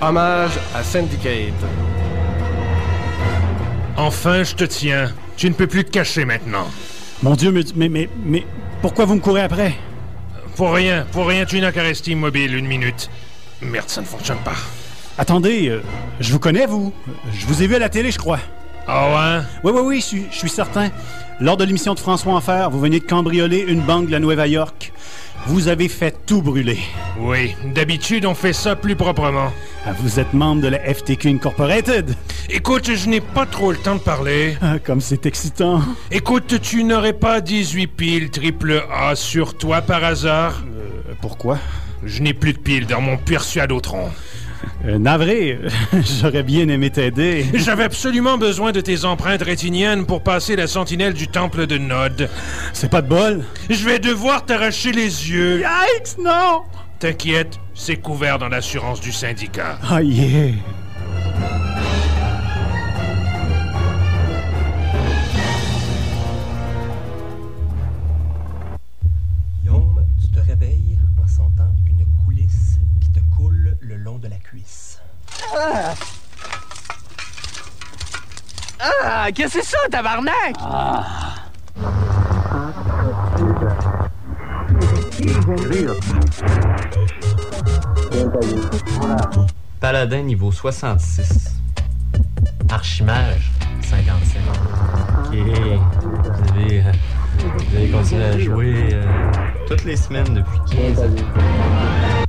Hommage à Syndicate. Enfin, je te tiens. Tu ne peux plus te cacher maintenant. Mon Dieu, mais, mais, mais, mais pourquoi vous me courez après? Pour rien, pour rien, tu n'as qu'à rester immobile une minute. Merde, ça ne fonctionne pas. Attendez, euh, je vous connais, vous. Je vous ai vu à la télé, je crois. Ah ouais? Oui, oui, oui, je suis, je suis certain. Lors de l'émission de François Enfer, vous veniez de cambrioler une banque de la Nouvelle-York. Vous avez fait tout brûler. Oui, d'habitude, on fait ça plus proprement. Ah, Vous êtes membre de la FTQ Incorporated. Écoute, je n'ai pas trop le temps de parler. Ah, comme c'est excitant. Écoute, tu n'aurais pas 18 piles triple A sur toi par hasard? Euh, pourquoi? Je n'ai plus de piles dans mon persuadotron. Euh, navré, j'aurais bien aimé t'aider. J'avais absolument besoin de tes empreintes rétiniennes pour passer la sentinelle du temple de Nod. C'est pas de bol? Je vais devoir t'arracher les yeux. Yikes, non! T'inquiète, c'est couvert dans l'assurance du syndicat. Ah, yeah. Cuisse. Ah, qu'est-ce que c'est ça, tabarnak? Paladin niveau 66. Archimage 55. Ok. Vous avez, euh, vous avez continué à jouer euh, toutes les semaines depuis 15 ans.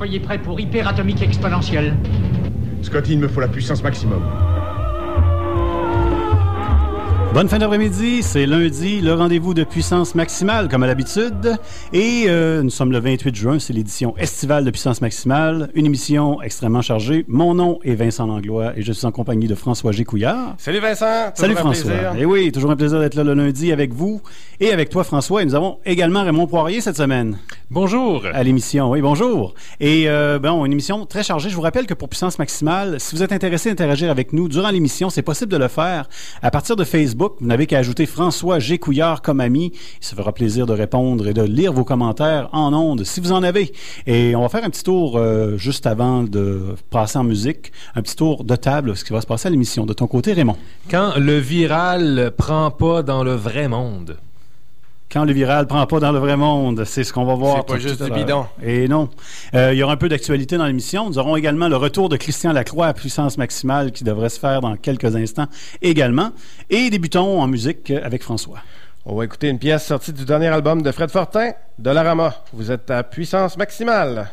Soyez prêts pour hyperatomique exponentielle. Scotty, il me faut la puissance maximum. Bonne fin d'après-midi, c'est lundi, le rendez-vous de puissance maximale, comme à l'habitude. Et euh, nous sommes le 28 juin, c'est l'édition estivale de puissance maximale, une émission extrêmement chargée. Mon nom est Vincent Langlois et je suis en compagnie de François Gécouillard. Salut Vincent. Salut François. plaisir. Et oui, toujours un plaisir d'être là le lundi avec vous et avec toi François. Et nous avons également Raymond Poirier cette semaine Bonjour. à l'émission. Oui, bonjour. Et euh, bon, une émission très chargée. Je vous rappelle que pour Puissance Maximale, si vous êtes intéressé à interagir avec nous durant l'émission, c'est possible de le faire à partir de Facebook. Vous n'avez qu'à ajouter François Gécouillard comme ami. Il se fera plaisir de répondre et de lire vos commentaires en ondes si vous en avez. Et on va faire un petit tour euh, juste avant de passer en musique, un petit tour de table, ce qui va se passer à l'émission. De ton côté, Raymond. Quand le viral prend pas dans le vrai monde. Quand le viral prend pas dans le vrai monde, c'est ce qu'on va voir. C'est pas juste du bidon. Et non. Euh, il y aura un peu d'actualité dans l'émission. Nous aurons également le retour de Christian Lacroix à puissance maximale qui devrait se faire dans quelques instants également. Et débutons en musique avec François. On va écouter une pièce sortie du dernier album de Fred Fortin, Dollarama. Vous êtes à puissance maximale.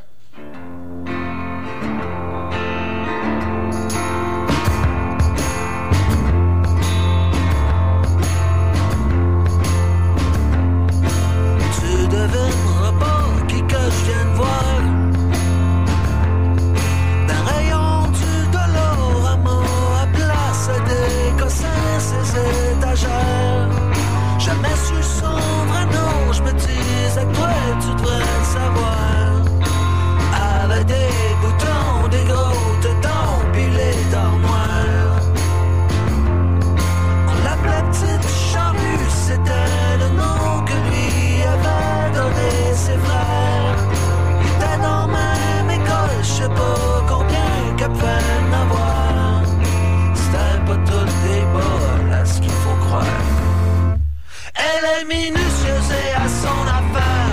pas combien qu'à peine avoir? C'était pas toutes des balles à ce qu'il faut croire. Elle est minutieuse et à son affaire.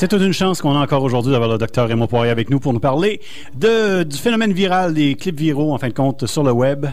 C'est toute une chance qu'on a encore aujourd'hui d'avoir le docteur Raymond Poirier avec nous pour nous parler du phénomène viral des clips viraux, en fin de compte, sur le web.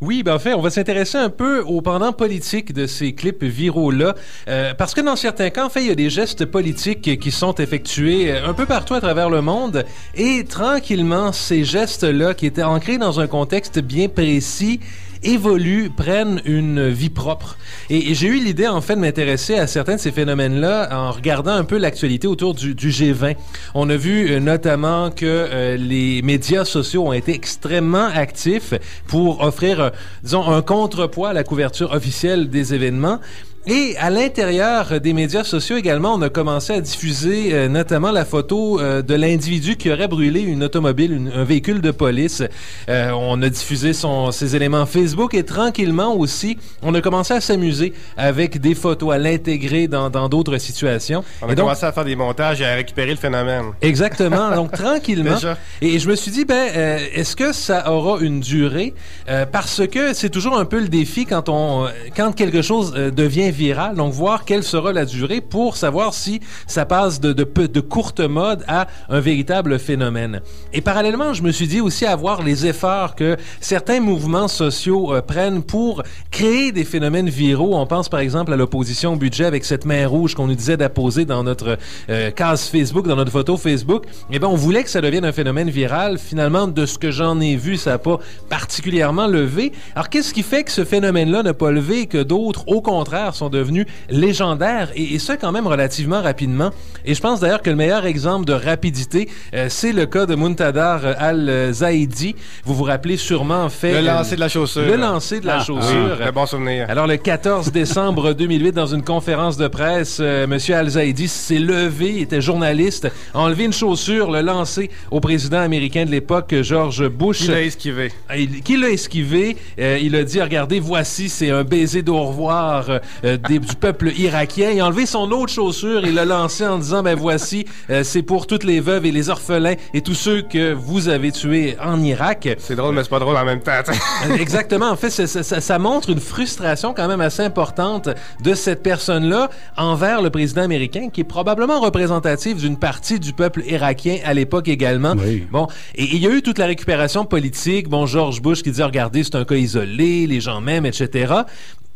Oui, ben en fait, on va s'intéresser un peu au pendant politique de ces clips viraux-là, euh, parce que dans certains cas, en fait, il y a des gestes politiques qui sont effectués euh, un peu partout à travers le monde, et tranquillement, ces gestes-là, qui étaient ancrés dans un contexte bien précis, évoluent, prennent une vie propre. Et, j'ai eu l'idée, en fait, de m'intéresser à certains de ces phénomènes-là en regardant un peu l'actualité autour du, du G20. On a vu euh, notamment que euh, les médias sociaux ont été extrêmement actifs pour offrir, euh, disons, un contrepoids à la couverture officielle des événements. Et à l'intérieur des médias sociaux également, on a commencé à diffuser euh, notamment la photo euh, de l'individu qui aurait brûlé une automobile, une- un véhicule de police. Euh, on a diffusé son, ces éléments Facebook et tranquillement aussi, on a commencé à s'amuser avec des photos, à l'intégrer dans dans d'autres situations. On a Et donc, commencé à faire des montages et à récupérer le phénomène. Exactement. Donc tranquillement. Déjà. Et je me suis dit, ben, euh, est-ce que ça aura une durée? Euh, Parce que c'est toujours un peu le défi quand on, euh, quand quelque chose devient viral. Donc voir quelle sera la durée pour savoir si ça passe de courte mode à un véritable phénomène. Et parallèlement, je me suis dit aussi à voir les efforts que certains mouvements sociaux euh, prennent pour créer des phénomènes viraux. On pense par exemple à l'opposition au budget avec cette main rouge qu'on nous disait d'apposer dans notre euh, case Facebook, dans notre photo Facebook. Eh bien, on voulait que ça devienne un phénomène viral. Finalement, de ce que j'en ai vu, ça n'a pas particulièrement levé. Alors, qu'est-ce qui fait que ce phénomène-là n'a pas levé et que d'autres, au contraire, sont devenus légendaires et, et ça quand même relativement rapidement. Et je pense d'ailleurs que le meilleur exemple de rapidité, euh, c'est le cas de Muntadar Al-Zaidi. Vous vous rappelez sûrement, en fait... Le euh, lancer de la chaussure. Le lancer de la Ah, chaussure. oui, très bon souvenir. Alors, le 14 décembre 2008, dans une conférence de presse, euh, M. Al-Zaidi s'est levé, il était journaliste, a enlevé une chaussure, le lancé au président américain de l'époque, George Bush. Qui l'a esquivé. Il- Qui l'a esquivé? Euh, il a dit, regardez, voici, c'est un baiser d'au revoir euh, euh, des- du peuple irakien. Il a enlevé son autre chaussure, il l'a lancé en disant, ben voici, euh, c'est pour toutes les veuves et les orphelins et tous ceux que vous avez tués en Irak. C'est drôle, mais c'est pas drôle en même temps. t'sais. Exactement. En fait, ça, ça- ça- montre une frustration quand même assez importante de cette personne-là envers le président américain, qui est probablement représentatif d'une partie du peuple irakien à l'époque également. Oui. Bon, et et il y a eu toute la récupération politique. Bon, George Bush qui dit, regardez, c'est un cas isolé, les gens m'aiment, etc.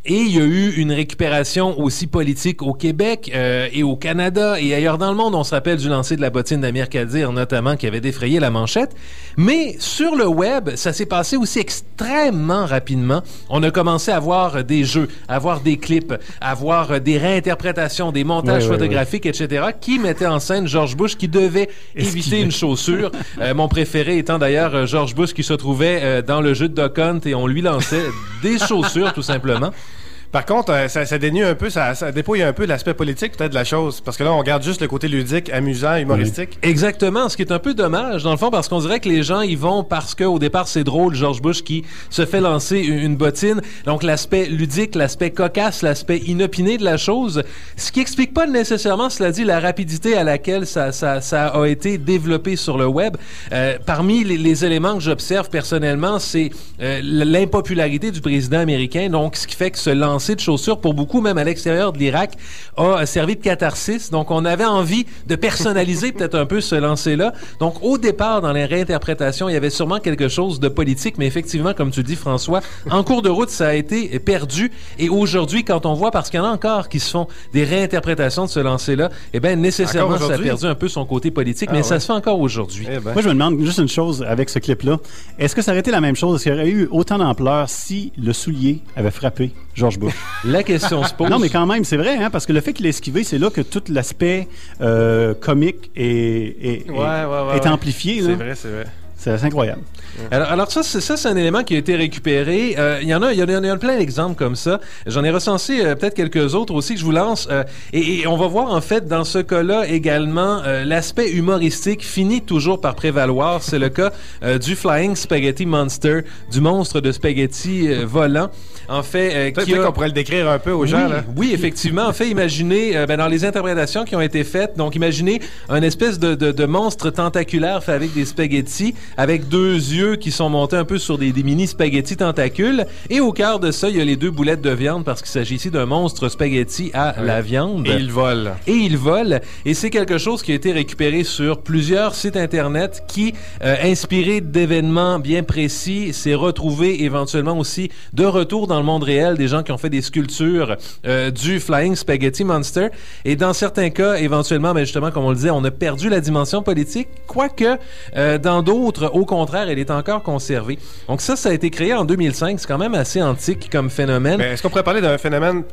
Et il y a eu une récupération aussi politique au Québec euh, et au Canada et ailleurs dans le monde. On se rappelle du lancer de la bottine d'Amir Kadir, notamment, qui avait défrayé la manchette. Mais sur le web, ça s'est passé aussi extrêmement rapidement. On a commencé à voir des jeux, à voir des clips, à voir des réinterprétations, des montages photographiques, etc., qui mettaient en scène George Bush qui devait éviter une chaussure. Euh, mon préféré étant d'ailleurs euh, George Bush qui se trouvait euh, dans le jeu de Duck Hunt et on lui lançait des chaussures tout simplement. Par contre, euh, ça, ça un peu, ça, dépouille un peu l'aspect politique peut-être de la chose. Parce que là, on regarde juste le côté ludique, amusant, humoristique. Exactement, ce qui est un peu dommage dans le fond parce qu'on dirait que les gens y vont parce que au départ c'est drôle George Bush qui se fait lancer une bottine. Donc l'aspect ludique, l'aspect cocasse, l'aspect inopiné de la chose, ce qui explique pas nécessairement cela dit la rapidité à laquelle ça a été développé sur le web. Euh, parmi les, éléments que j'observe personnellement, c'est euh, l'impopularité du président américain. Donc ce qui fait que ce lancer lancer de chaussures pour beaucoup, même à l'extérieur de l'Irak, a servi de catharsis. Donc, on avait envie de personnaliser peut-être un peu ce lancer-là. Donc, au départ, dans les réinterprétations, il y avait sûrement quelque chose de politique, mais effectivement, comme tu dis, François, en cours de route, ça a été perdu. Et aujourd'hui, quand on voit, parce qu'il y en a encore qui se font des réinterprétations de ce lancer-là, eh bien, nécessairement, ça a perdu un peu son côté politique, Ah mais ouais? ça se fait encore aujourd'hui. Eh ben. Moi, je me demande juste une chose avec ce clip-là. Est-ce que ça aurait été la même chose? Est-ce qu'il y aurait eu autant d'ampleur si le soulier avait frappé George Bush? La question se pose. Non, mais quand même, c'est vrai, hein, parce que le fait qu'il ait esquivé, c'est là que tout l'aspect euh, comique est, est, est- Ouais, ouais, ouais, est ouais. amplifié. là. C'est vrai, c'est vrai. C'est assez incroyable. Alors, alors ça, c'est, ça, c'est un élément qui a été récupéré. Euh, Il y en a, il y en a, il y en a plein d'exemples comme ça. J'en ai recensé euh, peut-être quelques autres aussi que je vous lance. Euh, et, et on va voir en fait dans ce cas-là également euh, l'aspect humoristique finit toujours par prévaloir. C'est le cas euh, du Flying Spaghetti Monster, du monstre de spaghetti euh, volant. En fait, euh, qui a- qu'on pourrait le décrire un peu aux gens. oui, Là. oui, effectivement. En fait, imaginez, euh, ben, dans les interprétations qui ont été faites, donc imaginez un espèce de, de, de monstre tentaculaire fait avec des spaghettis, avec deux yeux qui sont montés un peu sur des, des mini spaghettis tentacules. Et au cœur de ça, il y a les deux boulettes de viande parce qu'il s'agit ici d'un monstre spaghetti à Ouais. la viande. Et il vole. Et il vole. Et c'est quelque chose qui a été récupéré sur plusieurs sites Internet qui, euh, inspiré d'événements bien précis, s'est retrouvé éventuellement aussi de retour dans le monde réel des gens qui ont fait des sculptures euh, du Flying Spaghetti Monster. Et dans certains cas, éventuellement, mais justement, comme on le disait, on a perdu la dimension politique, quoique euh, dans d'autres, au contraire, elle est encore conservée. Donc ça, ça a été créé en 2005. C'est quand même assez antique comme phénomène. Est-ce qu'on pourrait parler d'un phénomène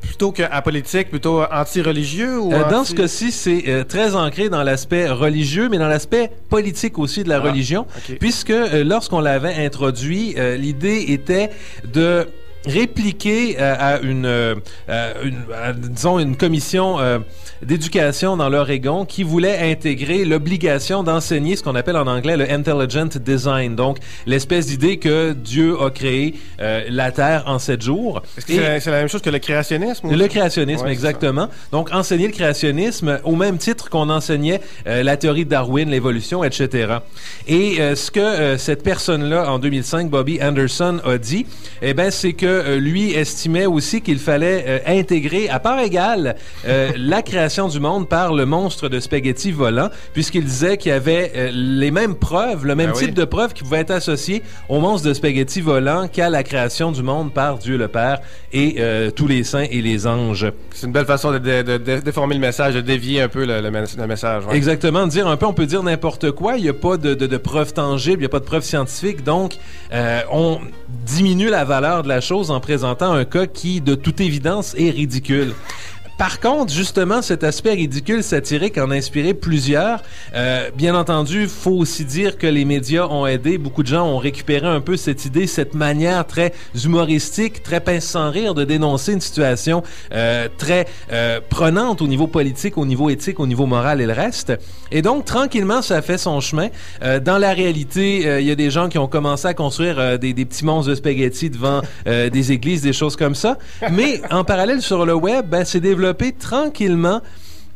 plutôt qu'apolitique, plutôt anti-religieux ou Euh, dans anti- ce cas-ci, c'est euh, très ancré dans l'aspect religieux, mais dans l'aspect politique aussi de la Ah, religion, puisque euh, lorsqu'on l'avait introduit, l'idée était de répliquer euh, à une, euh, une- à, disons une commission euh, d'éducation dans l'Oregon qui voulait intégrer l'obligation d'enseigner ce qu'on appelle en anglais le intelligent design donc l'espèce d'idée que Dieu a créé euh, la terre en sept jours Est-ce que Et- c'est la, c'est la même chose que le créationnisme? ou- le créationnisme, Ouais, exactement. Donc, enseigner le créationnisme au même titre qu'on enseignait euh, la théorie de Darwin, l'évolution, etc. Et euh, ce que euh, cette personne-là, en 2005, Bobby Anderson, a dit, eh ben, c'est que euh, lui estimait aussi qu'il fallait euh, intégrer à part égale euh, la création du monde par le monstre de spaghetti volant, puisqu'il disait qu'il y avait les mêmes preuves, le même Ben oui. type de preuves qui pouvaient être associées au monstre de spaghetti volant qu'à la création du monde par Dieu le Père et euh, tous les saints et les anges. C'est une belle façon de, de- de- de déformer le message, de dévier un peu le, le mes- le message. ouais. Exactement, dire un peu, on peut dire n'importe quoi, il n'y a pas de, preuves tangibles, il n'y a pas de preuves scientifiques, donc euh, on diminue la valeur de la chose en présentant un cas qui, de toute évidence, est ridicule. Par contre, justement, cet aspect ridicule satirique en a inspiré plusieurs. Euh, bien entendu, faut aussi dire que les médias ont aidé. Beaucoup de gens ont récupéré un peu cette idée, cette manière très humoristique, très pince sans rire de dénoncer une situation euh, très euh, prenante au niveau politique, au niveau éthique, au niveau moral et le reste. Et donc, tranquillement, ça a fait son chemin. Euh, dans la réalité, euh, il y a des gens qui ont commencé à construire euh, des, des petits monstres de spaghettis devant des églises, des choses comme ça. Mais en parallèle sur le web, ben, c'est développé tranquillement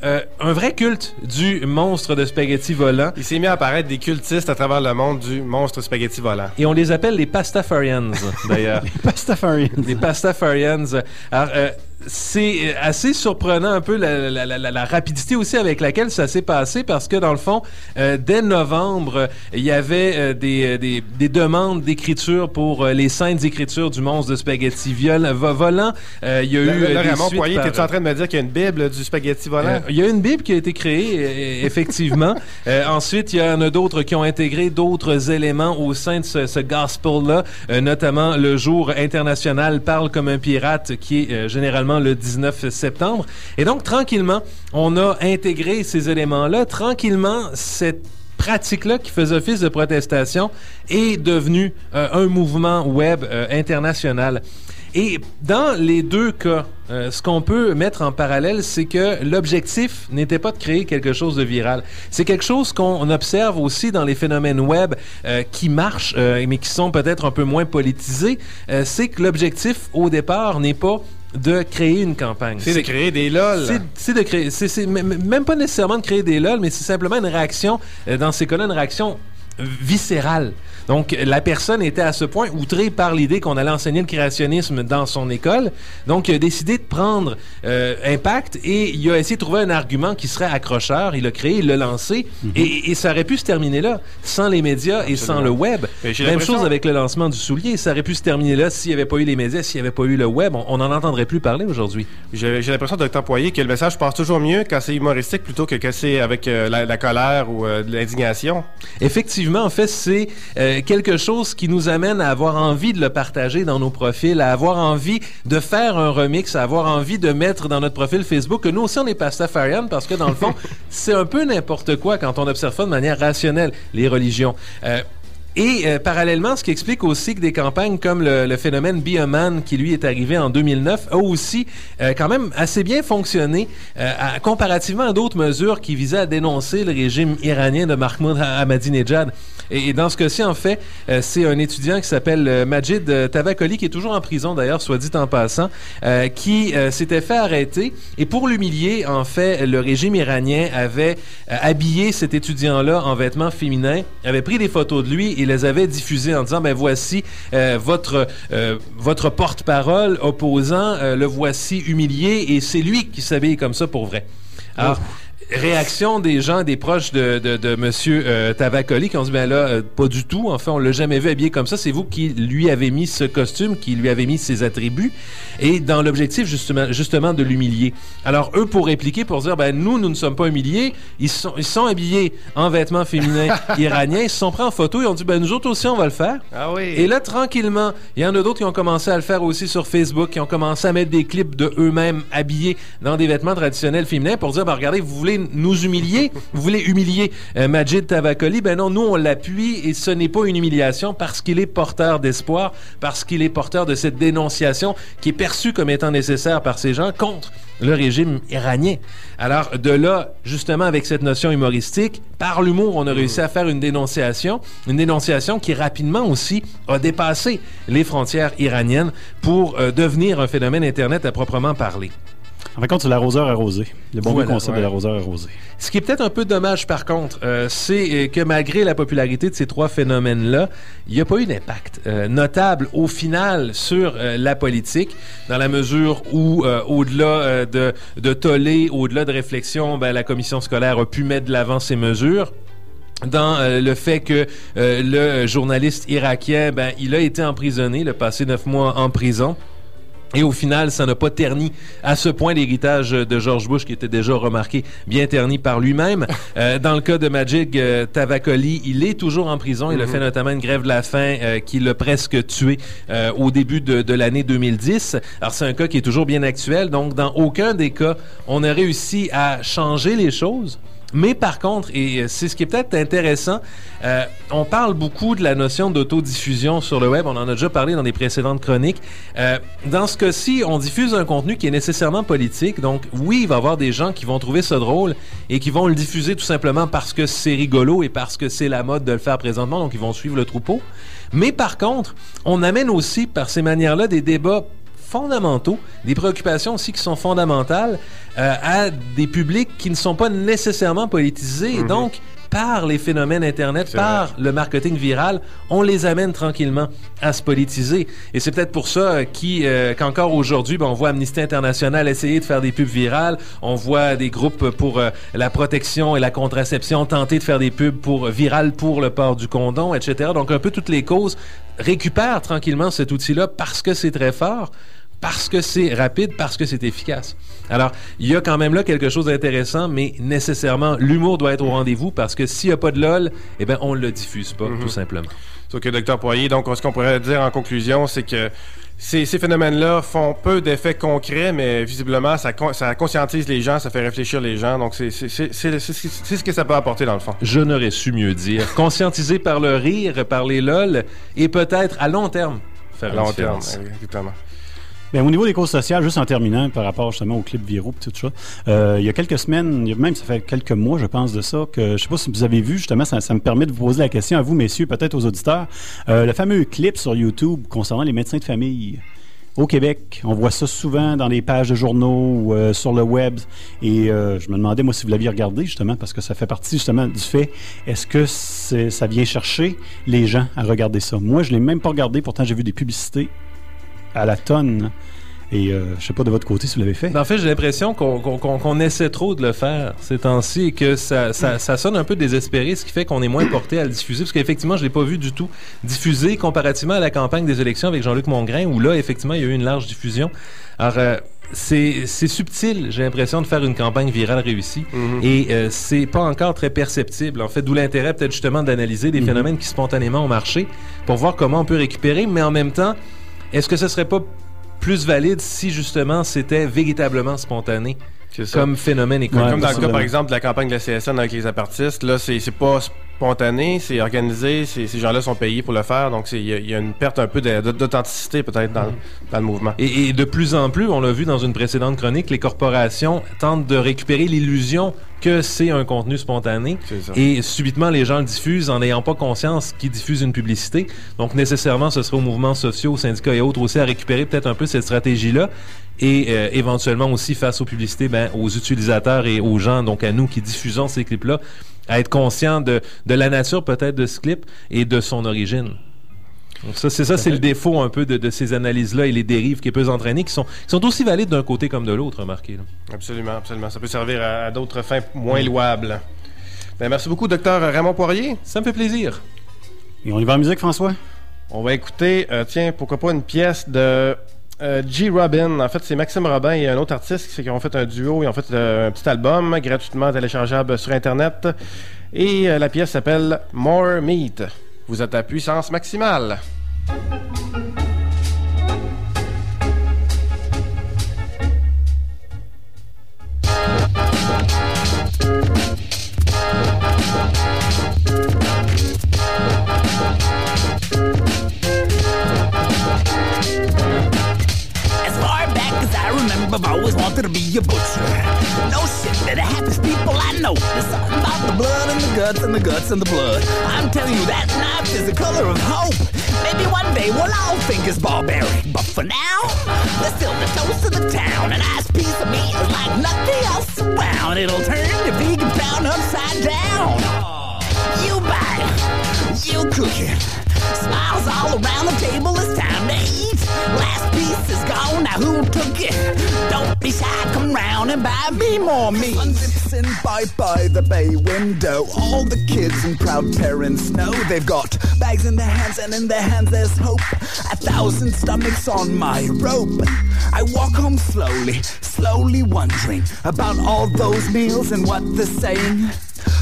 euh, un vrai culte du monstre de spaghetti volant. Il s'est mis à apparaître des cultistes à travers le monde du monstre spaghetti volant. Et on les appelle les Pastafarians, d'ailleurs. Pastafarians. Les Pastafarians. Alors, euh, c'est euh, assez surprenant un peu la, la- la- la- la rapidité aussi avec laquelle ça s'est passé parce que dans le fond, euh, dès novembre, il y avait euh, des, des, des demandes d'écriture pour euh, les saintes écritures du monstre de spaghetti viol, vo- volant. Il y a eu Là, Raymond Poirier, par- t'es-tu en train de me dire qu'il y a une Bible du spaghetti volant? Il y a une Bible qui a été créée, effectivement. Ensuite, il y en a d'autres qui ont intégré d'autres éléments au sein de ce, ce gospel-là, notamment le jour international Parle comme un pirate, qui est euh, le 19 septembre. Et donc, tranquillement, on a intégré ces éléments-là. Tranquillement, cette pratique-là qui faisait office de protestation est devenue euh, un mouvement web euh, international. Et dans les deux cas, euh, ce qu'on peut mettre en parallèle, c'est que l'objectif n'était pas de créer quelque chose de viral. C'est quelque chose qu'on observe aussi dans les phénomènes web qui marchent, mais qui sont peut-être un peu moins politisés. C'est que l'objectif, au départ, n'est pas de créer une campagne. C'est de créer des LOL. C'est- de créer, c'est même pas nécessairement de créer des lol, mais c'est simplement une réaction, euh, dans ces cas-là, une réaction viscérale. Donc, la personne était à ce point outrée par l'idée qu'on allait enseigner le créationnisme dans son école. Donc, il a décidé de prendre euh, Impact et il a essayé de trouver un argument qui serait accrocheur. Il l'a créé, il l'a lancé et, et ça aurait pu se terminer là, sans les médias et sans le web. J'ai Même chose avec le lancement du soulier. Ça aurait pu se terminer là s'il n'y avait pas eu les médias, s'il n'y avait pas eu le web. On n'en entendrait plus parler aujourd'hui. J'ai l'impression, Dr. Poirier, que le message passe toujours mieux quand c'est humoristique plutôt que quand c'est avec euh, la, la colère ou euh, l'indignation. Effectivement, en fait, c'est euh, quelque chose qui nous amène à avoir envie de le partager dans nos profils, à avoir envie de faire un remix, à avoir envie de mettre dans notre profil Facebook que nous aussi on est Pastafarian parce que dans le fond, c'est un peu n'importe quoi quand on observe ça de manière rationnelle, les religions. Euh, et euh, parallèlement, ce qui explique aussi que des campagnes comme le, le phénomène Be a Man, qui lui est arrivé en 2009, a aussi euh, quand même assez bien fonctionné euh, à- comparativement à d'autres mesures qui visaient à dénoncer le régime iranien de Mahmoud Ahmadinejad. Et, et dans ce cas-ci, en fait, euh, c'est un étudiant qui s'appelle euh, Majid euh, Tavakoli, qui est toujours en prison d'ailleurs, soit dit en passant, qui s'était fait arrêter. Et pour l'humilier, en fait, le régime iranien avait habillé cet étudiant-là en vêtements féminins, avait pris des photos de lui et les avait diffusées en disant, ben voici votre, votre porte-parole opposant, le voici humilié et c'est lui qui s'habille comme ça pour vrai. Alors, réaction des gens, des proches de, de, de Monsieur euh, Tavakoli qui ont dit ben là euh, pas du tout. En fait, on l'a jamais vu habillé comme ça. C'est vous qui lui avez mis ce costume, qui lui avez mis ses attributs, et dans l'objectif justement justement de l'humilier. Alors eux pour répliquer pour dire ben nous nous ne sommes pas humiliés. Ils sont ils sont habillés en vêtements féminins iraniens. Ils se sont pris en photo et ont dit ben nous autres aussi on va le faire. Ah oui. Et là, tranquillement, il y en a d'autres qui ont commencé à le faire aussi sur Facebook, qui ont commencé à mettre des clips de eux-mêmes habillés dans des vêtements traditionnels féminins pour dire, ben, regardez, vous voulez nous humilier, vous voulez humilier euh, Majid Tavakoli, ben non, nous on l'appuie et ce n'est pas une humiliation parce qu'il est porteur d'espoir, parce qu'il est porteur de cette dénonciation qui est perçue comme étant nécessaire par ces gens contre le régime iranien. Alors, de là, justement, avec cette notion humoristique, par l'humour, on a réussi à faire une dénonciation, une dénonciation qui rapidement aussi a dépassé les frontières iraniennes pour euh, devenir un phénomène Internet à proprement parler. En compte, c'est l'arroseur arrosé. Le bon Voilà, concept ouais. de l'arroseur arrosé. Ce qui est peut-être un peu dommage, par contre, euh, c'est euh, que malgré la popularité de ces trois phénomènes-là, il n'y a pas eu d'impact euh, notable au final sur euh, la politique, dans la mesure où, au-delà de, de tollé, au-delà de réflexion, ben, la commission scolaire a pu mettre de l'avant ces mesures dans euh, le fait que euh, le journaliste irakien, ben, il a été emprisonné, il a passé neuf mois en prison. Et au final, ça n'a pas terni à ce point l'héritage de George Bush, qui était déjà remarqué, bien terni par lui-même. Euh, dans le cas de Majid euh, Tavakoli, il est toujours en prison. Il a fait notamment une grève de la faim euh, qui l'a presque tué euh, au début de, de l'année 2010. Alors c'est un cas qui est toujours bien actuel. Donc dans aucun des cas, on a réussi à changer les choses. Mais par contre, et euh, c'est ce qui est peut-être intéressant, euh, on parle beaucoup de la notion d'autodiffusion sur le web. On en a déjà parlé dans des précédentes chroniques. Euh, dans ce cas-ci, on diffuse un contenu qui est nécessairement politique. Donc, oui, il va y avoir des gens qui vont trouver ça drôle et qui vont le diffuser tout simplement parce que c'est rigolo et parce que c'est la mode de le faire présentement. Donc, ils vont suivre le troupeau. Mais par contre, on amène aussi par ces manières-là des débats fondamentaux, des préoccupations aussi qui sont fondamentales euh, à des publics qui ne sont pas nécessairement politisés. Et donc, par les phénomènes Internet, par le marketing viral, on les amène tranquillement à se politiser. Et c'est peut-être pour ça euh, euh, qu'encore aujourd'hui, ben, on voit Amnesty International essayer de faire des pubs virales, on voit des groupes pour euh, la protection et la contraception tenter de faire des pubs pour virales pour le port du condom, etc. Donc un peu toutes les causes récupèrent tranquillement cet outil-là parce que c'est très fort parce que c'est rapide, parce que c'est efficace. Alors, il y a quand même là quelque chose d'intéressant, mais nécessairement, l'humour doit être au rendez-vous parce que s'il n'y a pas de LOL, eh bien, on ne le diffuse pas, tout simplement. Sauf que, Dr. Poirier, donc, ce qu'on pourrait dire en conclusion, c'est que ces, ces phénomènes-là font peu d'effets concrets, mais visiblement, ça, con- ça conscientise les gens, ça fait réfléchir les gens. Donc, c'est ce que ça peut apporter, dans le fond. Je n'aurais su mieux dire. Conscientiser par le rire, par les LOL, et peut-être à long terme faire À long terme, exactement. Ben, au niveau des causes sociales, juste en terminant par rapport justement aux clips viraux et tout ça, euh, il y a quelques semaines, même ça fait quelques mois, je pense, de ça, que je sais pas si vous avez vu, justement, ça, me permet de vous poser la question à vous, messieurs, peut-être aux auditeurs, euh, le fameux clip sur YouTube concernant les médecins de famille. au Québec. On voit ça souvent dans les pages de journaux ou euh, sur le web. Et je me demandais, moi, si vous l'aviez regardé, justement, parce que ça fait partie, justement, du fait, est-ce que ça vient chercher les gens à regarder ça? Moi, je l'ai même pas regardé, pourtant j'ai vu des publicités à la tonne. Et euh, je sais pas de votre côté si vous l'avez fait. Ben, En fait, j'ai l'impression qu'on essaie trop de le faire ces temps-ci et que ça, ça, ça sonne un peu désespéré, ce qui fait qu'on est moins porté à le diffuser. Parce qu'effectivement, je l'ai pas vu du tout diffusé comparativement à la campagne des élections avec Jean-Luc Mongrain, où là, effectivement, il y a eu une large diffusion. Alors, euh, c'est subtil, j'ai l'impression, de faire une campagne virale réussie. Et euh, c'est pas encore très perceptible. En fait, d'où l'intérêt peut-être justement d'analyser des Mhm. phénomènes qui spontanément ont marché pour voir comment on peut récupérer, mais en même temps, est-ce que ce serait pas plus valide si justement c'était véritablement spontané comme phénomène Comme économique? dans le cas, par exemple, de la campagne de la CSN avec les apartistes, là, c'est c'est pas spontané, c'est organisé, ces gens-là sont payés pour le faire, donc il y, y a une perte un peu d'authenticité peut-être dans, dans le mouvement. Et, et de plus en plus, on l'a vu dans une précédente chronique, les corporations tentent de récupérer l'illusion que c'est un contenu spontané. Et subitement, les gens le diffusent en n'ayant pas conscience qu'ils diffusent une publicité. Donc, nécessairement, ce serait aux mouvements sociaux, aux syndicats et autres aussi à récupérer peut-être un peu cette stratégie-là. Et euh, éventuellement aussi, face aux publicités, ben, aux utilisateurs et aux gens, donc à nous qui diffusons ces clips-là, à être conscients de, de la nature peut-être de ce clip et de son origine. Donc ça, c'est ça, c'est le défaut un peu de, de ces analyses-là et les dérives qui peuvent entraîner, qui sont, qui sont aussi valides d'un côté comme de l'autre, remarquez. là. Absolument, absolument. Ça peut servir à, à d'autres fins moins louables. Ben, merci beaucoup, docteur Raymond Poirier. Ça me fait plaisir. Et on y va en musique, François? On va écouter, euh, tiens, pourquoi pas une pièce de euh, G. Robin. En fait, c'est Maxime Robin et un autre artiste qui, ont fait un duo. Ils ont fait euh, un petit album gratuitement téléchargeable sur Internet. Et euh, la pièce s'appelle More Meat. Vous êtes à puissance maximale. I've always wanted to be a butcher. No shit, they're the happiest people I know. There's something about the blood and the guts and the guts and the blood. I'm telling you, that knife is the color of hope. Maybe one day we'll all think it's barbaric, but for now, the toast of the town. A nice piece of meat is like nothing else around. It'll turn your vegan pound upside down. You buy it, you cook it. Smiles all around the table, it's time to eat. Last piece is gone, now who took it? Round and buy me more meat. In by by the bay window. All the kids and proud parents know they've got bags in their hands, and in their hands there's hope. A thousand stomachs on my rope. I walk home slowly, slowly wondering about all those meals and what they're saying.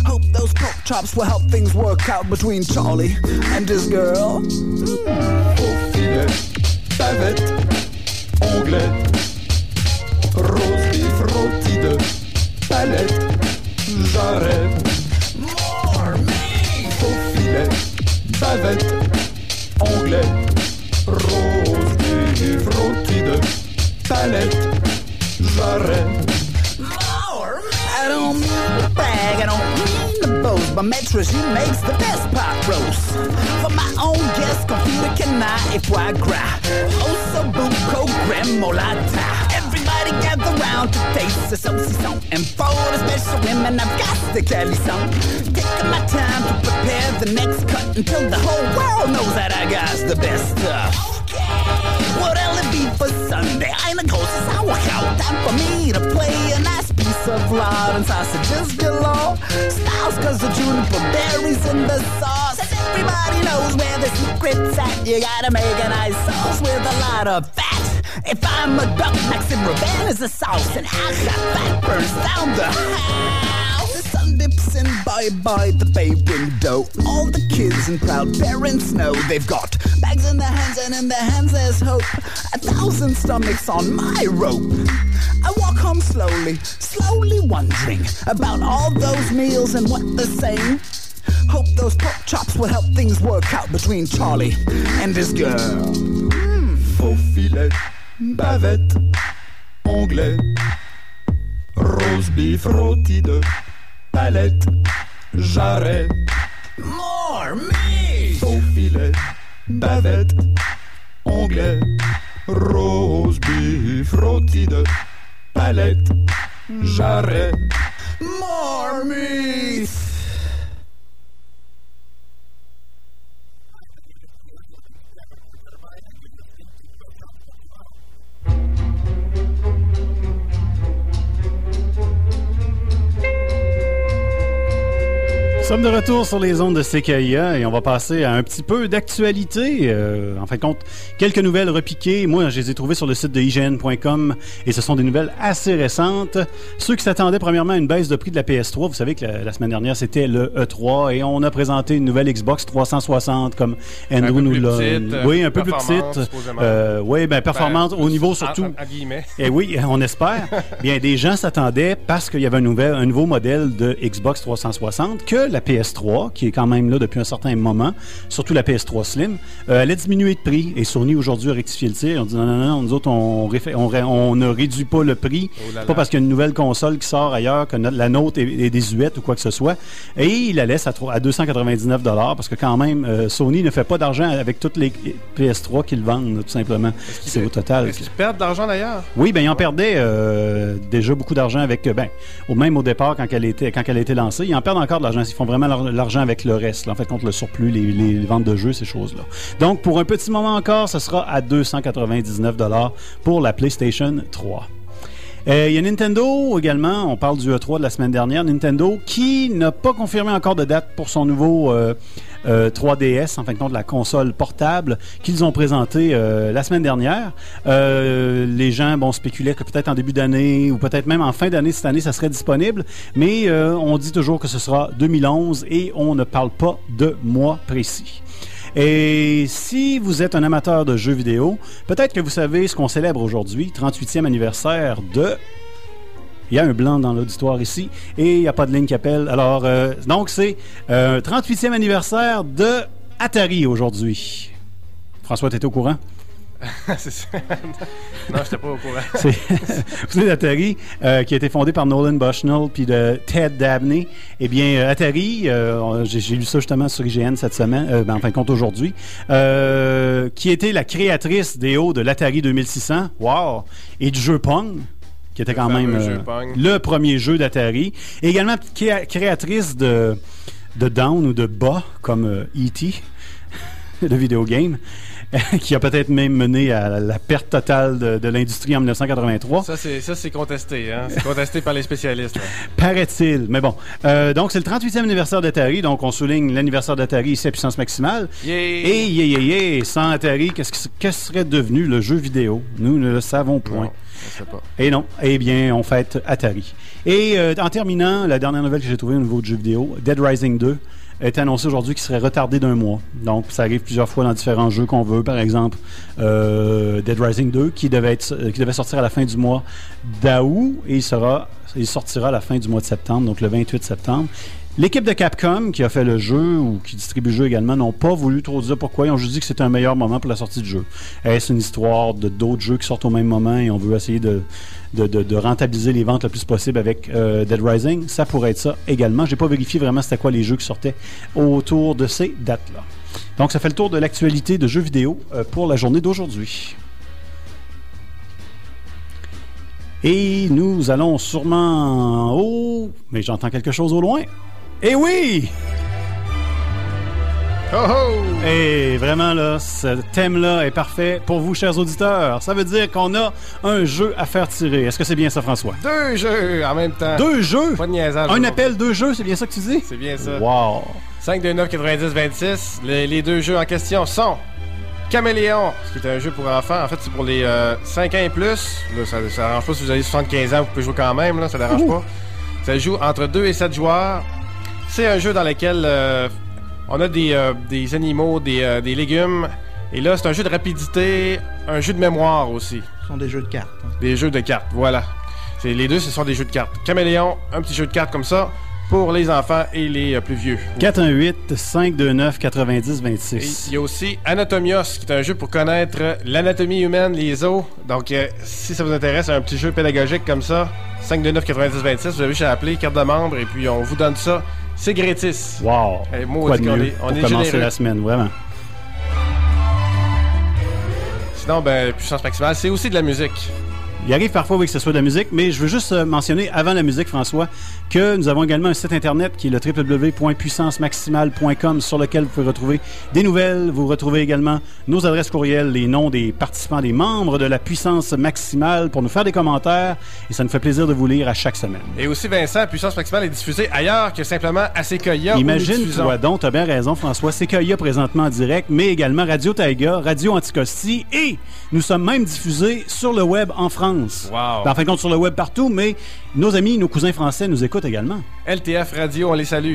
Hope those pork chops will help things work out between Charlie and his girl. Au filet, bavette, palette, jarret. More meat! Au filet, bavette, onglet, rose beef rôti de palette, jarret. More meat! I don't mean to brag, I don't mean to boast, but Maître she makes the best pot roast. For my own guest, computer can I if I gras. Osso buco gremolata. Everybody gather round to taste the saucisson. And for the special women, I've got the calisson. Taking my time to prepare the next cut until the whole world knows that I got the best stuff. What'll it be for Sunday? I'm a ghost of sauerkraut. Time for me to play a nice piece of lard and sausages galore. Styles cause the juniper berries in the sauce. Everybody knows where the secret's at. You gotta make a nice sauce with a lot of fat. If I'm a duck, Maxim Raven is a sauce. And got fat burns down the house. The sun dips in by by the bay window. All the kids and proud parents know they've got bags in their hands, and in their hands there's hope. A thousand stomachs on my rope. I walk home slowly, slowly wondering about all those meals and what they're saying. Hope those pork chops will help things work out between Charlie and his girl. Hmm. Faux filet, bavette, onglet, rose beef rôti de palette, jarret. More meat! Faux filet, bavette, onglet, Rose beef, rôti de palette, jarret. More meat! Sommes de retour sur les ondes de CKIA et on va passer à un petit peu d'actualité. Euh, en fin de compte, quelques nouvelles repiquées. Moi, je les ai trouvées sur le site de IGN.com et ce sont des nouvelles assez récentes. Ceux qui s'attendaient premièrement à une baisse de prix de la PS3, vous savez que la, la semaine dernière c'était le E3 et on a présenté une nouvelle Xbox 360 comme Andrew nous l'a. euh, Oui, un peu plus petite. Euh, oui, ben performante Ben, au niveau surtout. en guillemets. Et oui, on espère. Bien, des gens s'attendaient parce qu'il y avait un, nouvel, un nouveau modèle de Xbox 360 que la PS3, qui est quand même là depuis un certain moment, surtout la PS3 Slim, euh, allait diminuer de prix. Et Sony aujourd'hui a rectifié le tir. On dit non, non, non, nous autres, on, ne réduit pas le prix. Oh là C'est là. pas parce qu'il y a une nouvelle console qui sort ailleurs que notre- la nôtre est, est désuète ou quoi que ce soit. Et il la laisse à, à 299 parce que quand même, euh, Sony ne fait pas d'argent avec toutes les PS3 qu'ils vendent, tout simplement. C'est au total. Est-ce qu'ils perdent de l'argent d'ailleurs? Oui, ben ils en perdaient euh, déjà beaucoup d'argent avec, ben, au même au départ quand elle était quand elle a été lancée, ils en perdent encore de l'argent. Ils font vraiment l'argent avec le reste, en fait, contre le surplus, les, les ventes de jeux, ces choses-là. Donc, pour un petit moment encore, ce sera à 299 pour la PlayStation 3. Euh, Il y a Nintendo également, on parle du E3 de la semaine dernière, Nintendo qui n'a pas confirmé encore de date pour son nouveau euh, euh, 3DS, en fin de compte la console portable qu'ils ont présenté euh, la semaine dernière. Euh, les gens bon, spéculaient que peut-être en début d'année ou peut-être même en fin d'année cette année, ça serait disponible, mais on dit toujours que ce sera 2011 et on ne parle pas de mois précis. Et si vous êtes un amateur de jeux vidéo, peut-être que vous savez ce qu'on célèbre aujourd'hui, 38e anniversaire de... Il y a un blanc dans l'auditoire ici et il n'y a pas de ligne qui appelle. Alors, euh, donc c'est euh, 38e anniversaire de Atari aujourd'hui. François, tu étais au courant? C'est ça. non, j'étais pas au courant. C'est vous savez d'Atari, euh, qui a été fondé par Nolan Bushnell puis de Ted Dabney. Eh bien, euh, Atari, euh, j'ai lu ça justement sur IGN cette semaine, euh, ben, en fin de compte aujourd'hui, qui était la créatrice des hauts de l'Atari 2600, wow, et du jeu Pong qui était quand même euh, le premier jeu d'Atari. Et également cré- créatrice de, de Down ou de Bas, comme euh, E.T., le vidéogame, qui a peut-être même mené à la perte totale de, de l'industrie en 1983. Ça, c'est, contesté. Hein? C'est contesté par les spécialistes. Paraît-il. Mais bon. Euh, donc, c'est le 38e anniversaire d'Atari. Donc, on souligne l'anniversaire d'Atari ici à puissance maximale. Yeah! Et yeah, yeah, yeah, sans Atari, qu'est-ce que, serait devenu le jeu vidéo? Nous ne le savons point. Non, on sait pas. Et non. Eh bien, on fête Atari. Et euh, en terminant, la dernière nouvelle que j'ai trouvée au niveau de jeu vidéo, Dead Rising 2 est annoncé aujourd'hui qu'il serait retardé d'un mois. Donc, ça arrive plusieurs fois dans différents jeux qu'on veut. Par exemple, euh, Dead Rising 2 qui devait, être, euh, qui devait sortir à la fin du mois d'août et il, sera, il sortira à la fin du mois de septembre, donc le 28 septembre. L'équipe de Capcom qui a fait le jeu ou qui distribue le jeu également n'ont pas voulu trop dire pourquoi. Ils ont juste dit que c'était un meilleur moment pour la sortie du jeu. Est-ce une histoire de d'autres jeux qui sortent au même moment et on veut essayer de, de, de- rentabiliser les ventes le plus possible avec euh, Dead Rising? Ça pourrait être ça également. J'ai pas vérifié vraiment c'était quoi les jeux qui sortaient autour de ces dates-là. Donc ça fait le tour de l'actualité de jeux vidéo euh, pour la journée d'aujourd'hui. Et nous allons sûrement... Oh, mais j'entends quelque chose au loin. Eh oui! Oh oh! Et vraiment, là, ce thème-là est parfait pour vous, chers auditeurs. Ça veut dire qu'on a un jeu à faire tirer. Est-ce que c'est bien ça, François? Deux jeux en même temps. Deux jeux? Pas de niaisage. Un appel, deux jeux, c'est bien ça que tu dis? C'est bien ça. Wow! 5, 2, 9, 90, 26. Les, les deux jeux en question sont Caméléon, ce qui est un jeu pour enfants. En fait, c'est pour les euh, 5 ans et plus. Là, ça, ça arrange pas si vous avez 75 ans, vous pouvez jouer quand même, là, ça dérange pas. Ça joue entre 2 et 7 joueurs. C'est un jeu dans lequel euh, on a des, euh, des animaux, des, euh, des légumes. Et là, c'est un jeu de rapidité, un jeu de mémoire aussi. Ce sont des jeux de cartes. hein. Des jeux de cartes, voilà. C'est les deux, ce sont des jeux de cartes. Caméléon, un petit jeu de cartes comme ça pour les enfants et les euh, plus vieux. 418 529 90 Et 26. il y a aussi Anatomios, qui est un jeu pour connaître euh, l'anatomie humaine, les os. Donc, euh, si ça vous intéresse, un petit jeu pédagogique comme ça, 529 90 26, vous avez juste à appeler, carte de membre, et puis on vous donne ça. C'est gratis. Wow! Eh, Quoi de mieux? Est- on pour est commencer généreux. la semaine, vraiment. Sinon, ben, puissance maximale, c'est aussi de la musique. Il arrive parfois oui, que ce soit de la musique, mais je veux juste euh, mentionner avant la musique, François, que nous avons également un site internet qui est le www.puissancemaximale.com sur lequel vous pouvez retrouver des nouvelles. Vous retrouvez également nos adresses courriels, les noms des participants, des membres de la puissance maximale pour nous faire des commentaires et ça nous fait plaisir de vous lire à chaque semaine. Et aussi, Vincent, puissance maximale est diffusée ailleurs que simplement à Sequoia. Imagine-toi donc, tu as bien raison, François, CKIA présentement en direct, mais également Radio Taiga, Radio Anticosti et nous sommes même diffusés sur le web en France. Wow. Ben, En fin de compte, sur le web partout, mais nos amis, nos cousins français nous écoutent également. LTF Radio, on les salue.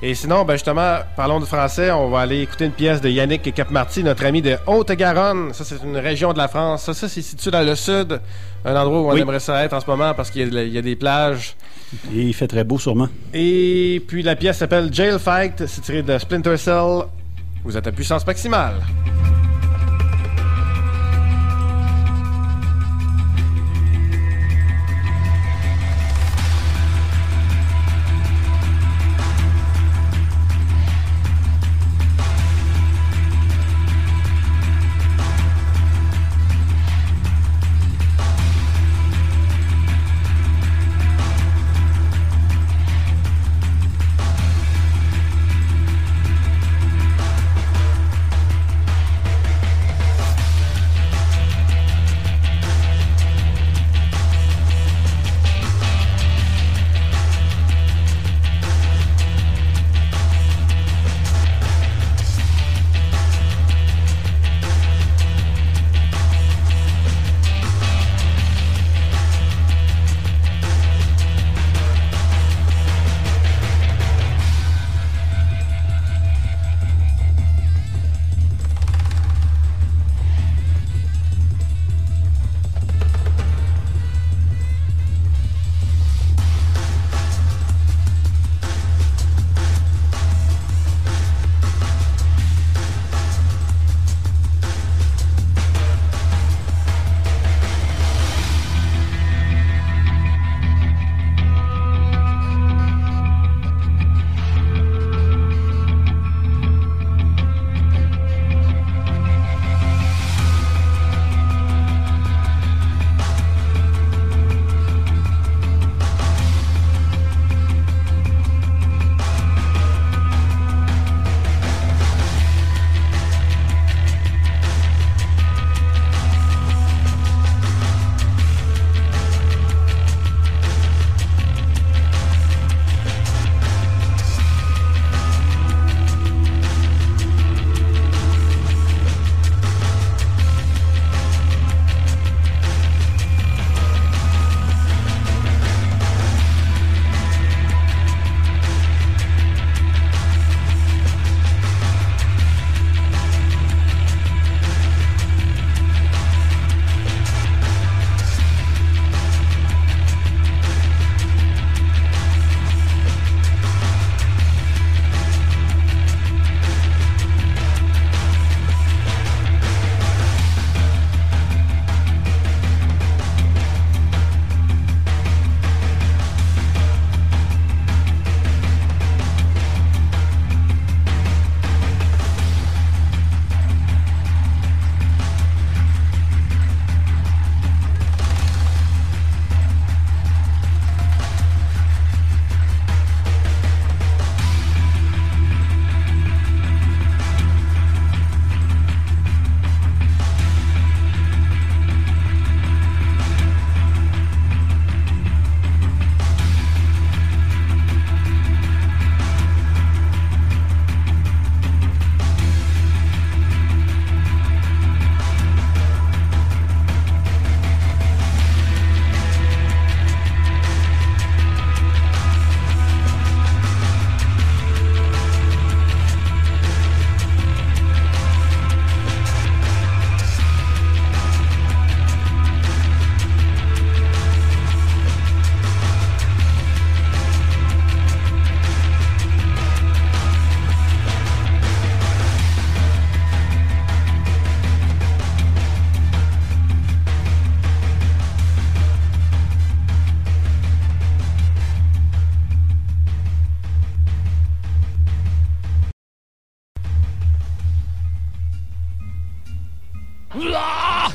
Et sinon, ben justement, parlons de français, on va aller écouter une pièce de Yannick Capmarty, notre ami de Haute-Garonne. Ça, c'est une région de la France. Ça, ça c'est situé dans le sud, un endroit où on Oui. aimerait ça être en ce moment parce qu'il y, y a des plages. Et il fait très beau, sûrement. Et puis la pièce s'appelle Jail Fight, c'est tiré de Splinter Cell. Vous êtes à puissance maximale.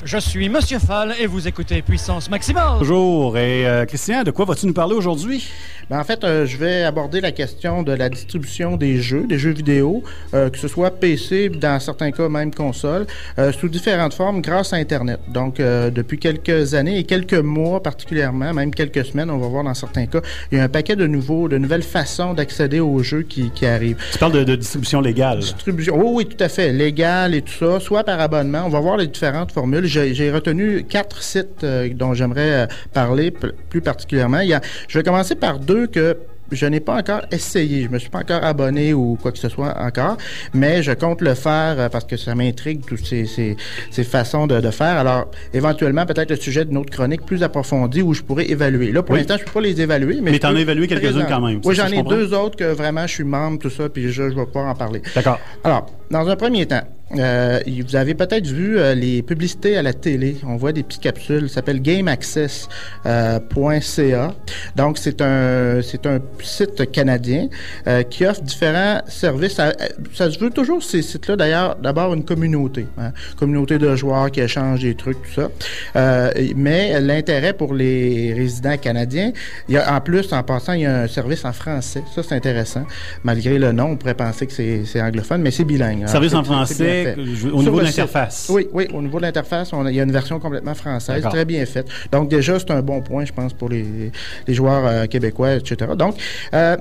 Je suis Monsieur Fall et vous écoutez Puissance Maximale. Bonjour. Et euh, Christian, de quoi vas-tu nous parler aujourd'hui? Ben, en fait, euh, je vais aborder la question de la distribution des jeux, des jeux vidéo, euh, que ce soit PC, dans certains cas même console, euh, sous différentes formes grâce à Internet. Donc, euh, depuis quelques années et quelques mois particulièrement, même quelques semaines, on va voir dans certains cas, il y a un paquet de nouveaux, de nouvelles façons d'accéder aux jeux qui, qui arrivent. Tu parles de, de distribution légale. Distribution, oui, oui, tout à fait, légal et tout ça, soit par abonnement. On va voir les différentes formules. J'ai retenu quatre sites euh, dont j'aimerais euh, parler plus particulièrement. Il y a, je vais commencer par deux que je n'ai pas encore essayé. Je me suis pas encore abonné ou quoi que ce soit encore, mais je compte le faire euh, parce que ça m'intrigue toutes ces, ces, ces façons de, de faire. Alors, éventuellement, peut-être le sujet d'une autre chronique plus approfondie où je pourrais évaluer. Là, pour Oui. l'instant, je peux pas les évaluer, mais Mais t'en as évalué quelques-unes quand même, Oui, j'en je ai deux autres que vraiment je suis membre, tout ça, puis je, je vais pouvoir en parler. D'accord. Alors, dans un premier temps, euh, vous avez peut-être vu euh, les publicités à la télé. On voit des petites capsules. Ça s'appelle GameAccess.ca. Donc, c'est un, c'est un site canadien euh, qui offre différents services. Ça, ça se veut toujours, ces sites-là, d'ailleurs, d'abord une communauté. hein. Communauté de joueurs qui échangent des trucs, tout ça. Euh, mais l'intérêt pour les résidents canadiens, il y a, en plus, en passant, il y a un service en français. Ça, c'est intéressant. Malgré le nom, on pourrait penser que c'est anglophone, mais c'est bilingue. Service Alors, en français, fait. je- au Sur niveau de l'interface. Oui, oui, au niveau de l'interface, il y a une version complètement française, très bien faite. Donc déjà, c'est un bon point, je pense, pour les, les joueurs euh, québécois, etc. Donc, euh,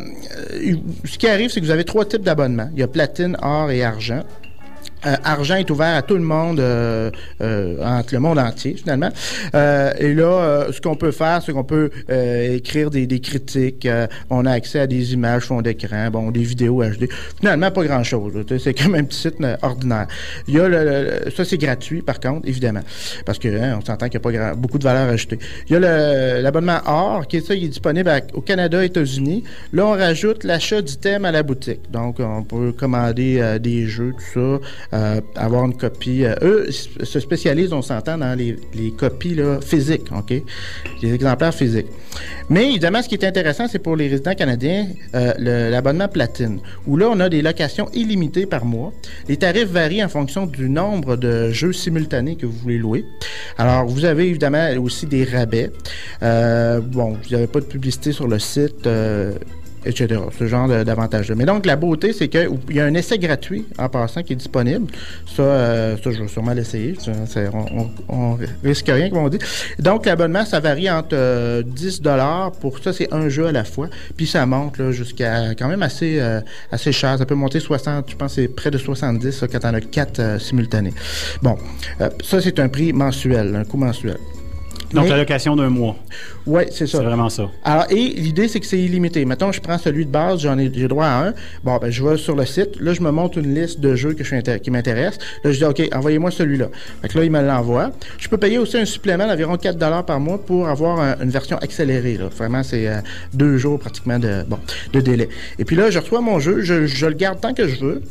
ce qui arrive, c'est que vous avez trois types d'abonnements. Il y a platine, or et argent. Euh, argent est ouvert à tout le monde, euh, euh, entre le monde entier finalement. Euh, et là, euh, ce qu'on peut faire, c'est qu'on peut euh, écrire des, des critiques. on a accès à des images, fond d'écran, bon, des vidéos HD. Finalement, pas grand-chose. C'est comme un petit site ordinaire. Il y a le, le- ça, c'est gratuit par contre, évidemment, parce que hein, on s'entend qu'il n'y a pas grand- beaucoup de valeur ajoutée. Il y a l'abonnement Or, qui est ça, il est disponible au Canada, États-Unis. Là, on rajoute l'achat d'items à la boutique. Donc, on peut commander des jeux, tout ça, euh, avoir une copie. Euh, eux se spécialisent, on s'entend, dans les, les copies physiques, OK? Les exemplaires physiques. Mais évidemment, ce qui est intéressant, c'est pour les résidents canadiens, euh, l'abonnement platine, où là, on a des locations illimitées par mois. Les tarifs varient en fonction du nombre de jeux simultanés que vous voulez louer. Alors, vous avez évidemment aussi des rabais. Bon, vous n'avez pas de publicité sur le site. Etc. Ce genre d'avantages-là. Mais donc, la beauté, c'est qu'il y a un essai gratuit en passant qui est disponible. Ça, euh, ça je vais sûrement l'essayer. On, risque rien, comme on dit. Donc, l'abonnement, ça varie entre euh, 10 pour ça, c'est un jeu à la fois. Puis ça monte là, jusqu'à quand même assez, euh, assez cher. Ça peut monter 60, je pense c'est près de 70 ça, quand on a 4 simultanés. Bon, euh, ça, c'est un prix mensuel, un coût mensuel. Donc, la location d'un mois. Oui, c'est ça. C'est vraiment ça. Alors, et l'idée, c'est que c'est illimité. Mettons, je prends celui de base, j'en ai, j'ai droit à un. Bon, ben, je vais sur le site. Là, je me monte une liste de jeux que je suis qui m'intéressent. Là, je dis, OK, envoyez-moi celui-là. Fait que là, il me l'envoie. Je peux payer aussi un supplément d'environ 4 par mois pour avoir un- une version accélérée. Là. Vraiment, c'est euh, deux jours pratiquement de, bon, de délai. Et puis là, je reçois mon jeu. Je, je le garde tant que je veux.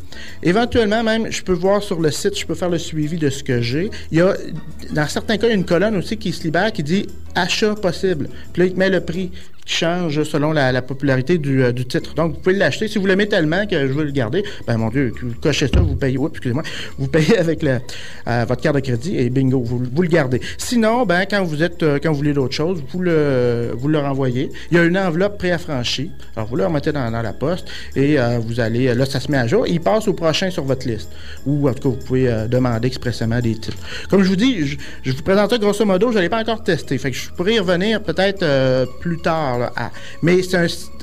Éventuellement, même, je peux voir sur le site, je peux faire le suivi de ce que j'ai. Il y a, dans certains cas, il y a une colonne aussi qui se libère qui dit achat possible. Puis là, il te met le prix qui change selon la, la popularité du, euh, du titre. Donc, vous pouvez l'acheter. Si vous l'aimez tellement que je veux le garder, ben mon Dieu, vous cochez ça, vous payez, oups, excusez-moi, vous payez avec euh, votre carte de crédit et bingo, vous, le gardez. Sinon, ben, quand vous êtes, euh, quand vous voulez d'autres choses, vous le, vous le renvoyez. Il y a une enveloppe préaffranchie. Alors, vous le remettez dans, la poste et vous allez, là, ça se met à jour. Il passe au prochain sur votre liste. Ou, en tout cas, vous pouvez demander expressément des titres. Comme je vous dis, je, je vous présente ça grosso modo, je ne l'ai pas encore testé. Fait que je pourrais y revenir peut-être plus tard. Là, à- Mais c'est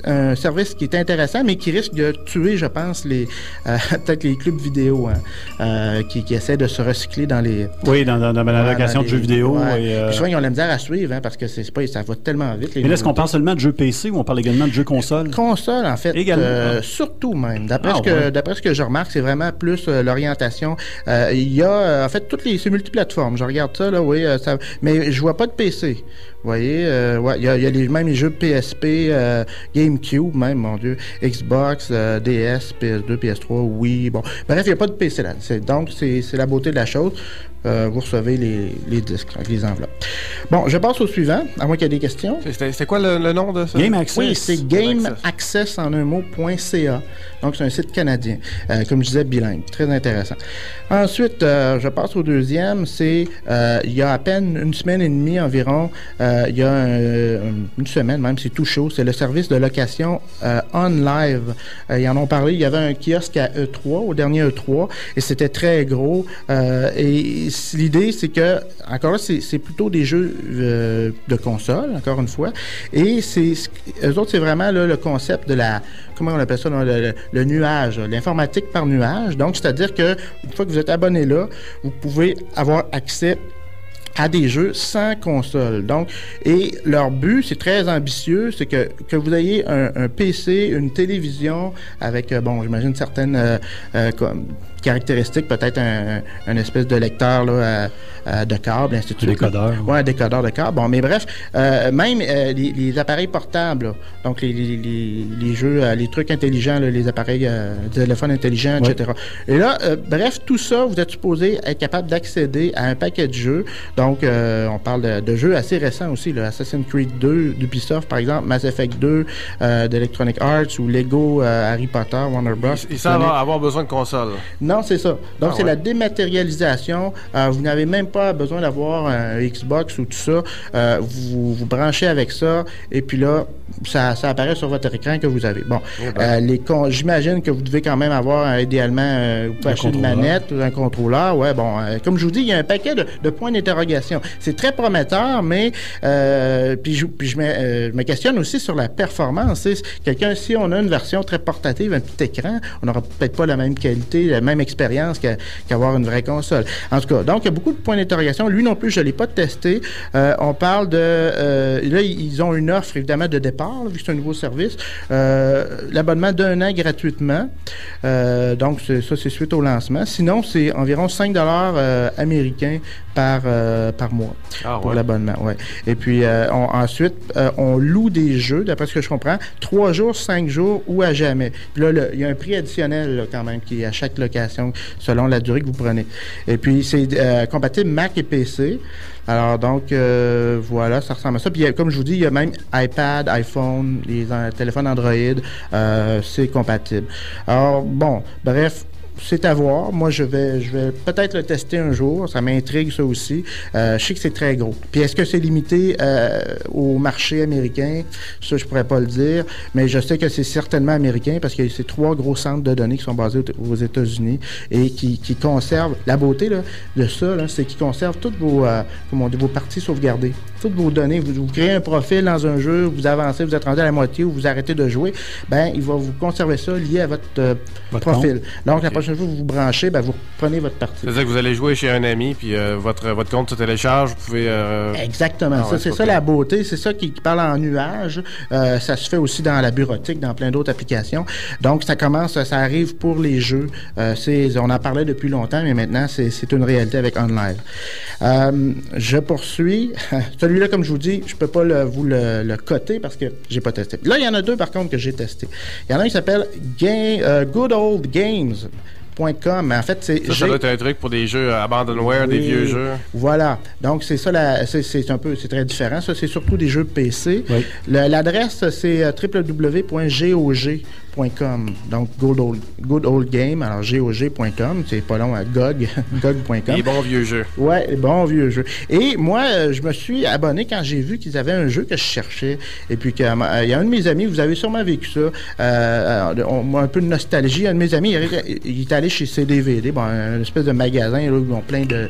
un, service qui est intéressant, mais qui risque de tuer, je pense, les euh, peut-être les clubs vidéo hein, euh, qui, qui essaient de se recycler dans les. Oui, dans, dans- dans la location de jeux vidéo. ouais. et, euh, Puis souvent, ils ont la misère à suivre hein, parce que c'est pas, ça va tellement vite. les Mais est-ce qu'on parle seulement de jeux PC ou on parle également de jeux console? Console, en fait. Également. euh, surtout même. D'après Ah, ce, que- ouais. ce que je remarque, c'est vraiment plus l'orientation. Il y a, en fait, toutes les c'est multiplateformes. Je regarde ça, là, oui. ça, mais je vois pas de PC. Vous voyez, ouais, il y a, il y a les, même les jeux PSP, euh, GameCube même, mon Dieu, Xbox, DS, PS2, PS3, Wii, bon. Bref, il n'y a pas de PC là. Donc, c'est la beauté de la chose. Euh, vous recevez les, les disques, avec les enveloppes. Bon, je passe au suivant, à moins qu'il y ait des questions. C'était c'était quoi le, le nom de ça? Oui, c'est gameaccess en un mot.ca. Donc, c'est un site canadien. Euh, comme je disais, bilingue. Très intéressant. Ensuite, euh, je passe au deuxième. C'est euh, il y a à peine une semaine et demie environ. euh, il y a un- une semaine même, c'est tout chaud. C'est le service de location euh, On Live. Euh, ils en ont parlé. Il y avait un kiosque à E3, au dernier E3, et c'était très gros. Euh, et l'idée, c'est que, encore là, c'est plutôt des jeux euh, de console, encore une fois. Et c'est eux autres, c'est vraiment le concept de la comment on appelle ça, le, nuage, l'informatique par nuage. Donc, c'est-à-dire que une fois que vous êtes abonné là, vous pouvez avoir accès à des jeux sans console. Donc, et leur but, c'est très ambitieux, c'est que, que vous ayez un, PC, une télévision avec, euh, bon, j'imagine certaines euh, comme caractéristiques, peut-être un, un espèce de lecteur là, euh, euh, de câble, ainsi de suite. décodeur. Ouais, un décodeur de câble. Bon, mais bref, euh, même euh, les, les appareils portables, là, donc les, les, les, les jeux, euh, les trucs intelligents, là, les appareils, euh, téléphones intelligents, Ouais. etc. Et là, euh, bref, tout ça, vous êtes supposé être capable d'accéder à un paquet de jeux. Donc, euh, on parle de, de jeux assez récents aussi, là, Assassin's Creed 2 d'Ubisoft, par exemple, Mass Effect 2 euh, d'Electronic Arts ou Lego euh, Harry Potter, Warner Bros. Et ça va avoir besoin de console. Non, c'est ça. Donc, Ah c'est ouais. la dématérialisation. Euh, vous n'avez même pas besoin d'avoir un Xbox ou tout ça. Euh, vous vous branchez avec ça et puis là, ça, ça apparaît sur votre écran que vous avez. Bon, Eh ben. euh, les j'imagine que vous devez quand même avoir idéalement vous acheter une manette ou un contrôleur. Ouais, bon, comme je vous dis, il y a un paquet de, de points d'interrogation. C'est très prometteur, mais puis, je, puis je, me, je me questionne aussi sur la performance. Quelqu'un, si on a une version très portative, un petit écran, on n'aura peut-être pas la même qualité, la même expérience qu'avoir une vraie console. En tout cas, donc il y a beaucoup de points d'interrogation. Lui non plus, je ne l'ai pas testé. Euh, on parle de... euh, là, ils ont une offre, évidemment, de départ, là, vu que c'est un nouveau service. Euh, L'abonnement d'un an gratuitement. Donc, ça, c'est suite au lancement. Sinon, c'est environ 5 dollars américains par, par mois Ah, pour ouais. l'abonnement. Ouais. Et puis, on- ensuite, on loue des jeux, d'après ce que je comprends, 3 jours, 5 jours ou à jamais. Puis là, il y a un prix additionnel là, quand même qui est à chaque location selon la durée que vous prenez. Et puis, c'est euh, compatible Mac et PC. Alors, donc, euh, voilà, ça ressemble à ça. Puis, a- comme je vous dis, il y a même iPad, iPhone, les euh, téléphones Android, euh, c'est compatible. Alors, bon, bref, c'est à voir. Moi, je vais, je vais peut-être le tester un jour. Ça m'intrigue, ça aussi. Euh, je sais que c'est très gros. Puis, est-ce que c'est limité euh, au marché américain? Ça, je pourrais pas le dire. Mais je sais que c'est certainement américain parce que c'est trois gros centres de données qui sont basés aux États-Unis et qui, qui conservent... La beauté là, de ça, c'est qu'ils conservent toutes vos, euh, comment dit, vos parties sauvegardées. Toutes vos données. Vous, vous créez un profil dans un jeu, vous avancez, vous êtes rendu à la moitié ou vous arrêtez de jouer. Ben, il va vous conserver ça lié à votre, Votre profil. compte. Donc, la prochaine fois que vous vous branchez, ben, vous prenez votre partie. C'est-à-dire que vous allez jouer chez un ami, puis euh, votre, votre compte se télécharge, vous pouvez... euh, Exactement. Ah ça, ouais, c'est ça la beauté. C'est ça qui, qui parle en nuage. Euh, ça se fait aussi dans la bureautique, dans plein d'autres applications. Donc, ça commence, ça arrive pour les jeux. On en parlait depuis longtemps, mais maintenant, c'est, c'est une réalité avec OnLive. Je poursuis. Celui-là, comme je vous dis, je peux pas le- vous le, le coter parce que j'ai pas testé. Là, il y en a deux, par contre, que j'ai testé. Il y en a un qui s'appelle Good Old Games. .com, mais en fait, c'est Ça, ça doit être un truc pour des jeux abandonware, des vieux jeux. Voilà. Donc, c'est ça, c'est- un peu, c'est très différent. Ça, c'est surtout des jeux PC. L'adresse, c'est euh, www.gog.com. Donc, good old, good old game. Alors, gog.com. C'est pas long à gog, gog.com. Les bons vieux jeux. Ouais, les bons vieux jeux. Et moi, euh, je me suis abonné quand j'ai vu qu'ils avaient un jeu que je cherchais. Et puis, qu'il y a un de mes amis, vous avez sûrement vécu ça, euh, euh, on- un peu de nostalgie. Un de mes amis, il, est- il est allé chez CDVD, bon, un espèce de magasin là, où ils ont plein de,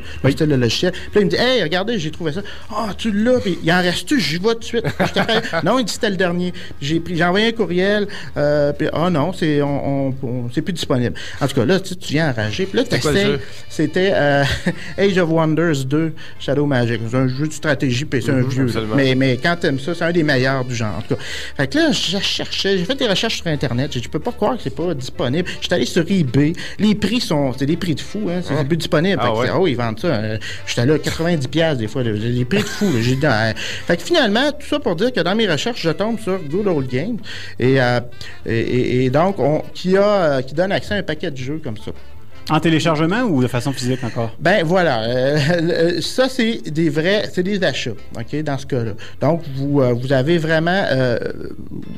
logiciels. Puis là, il me dit Hey, regardez, j'ai trouvé ça. Ah, tu l'as, puis il en reste-tu? J'y vais tout de suite. Non, il dit c'était le dernier. J'ai pris, j'ai envoyé un courriel, euh, puis ah non, c'est on, on- on- c'est plus disponible. En tout cas, là, tu, tu viens enragé. Puis là, jeu? c'était euh, Age of Wonders 2, Shadow Magic. C'est un jeu de stratégie, puis c'est un Mhm, vieux. absolument. Mais, mais quand t'aimes ça, c'est un des meilleurs du genre. En tout cas. Fait que là, je cherchais, j'ai fait des recherches sur Internet. J'ai dit, je peux pas croire que c'est pas disponible. J'étais allé sur eBay. Les prix sont, c'est des prix de fou, hein. C'est Hein? plus disponible. Ah Fait ouais. oh, ils vendent ça. euh, J'étais là, 90 pièces des fois. des prix de fou. là. J'ai dit, euh, fait que finalement, tout ça pour dire que dans mes recherches, je tombe sur Good Old Games. Et, euh, et, et- et donc, on, qui, a, euh, qui donne accès à un paquet de jeux comme ça. En téléchargement ou de façon physique encore? Ben voilà, euh, ça c'est des vrais, c'est des achats, ok, dans ce cas-là. Donc vous euh, vous avez vraiment euh,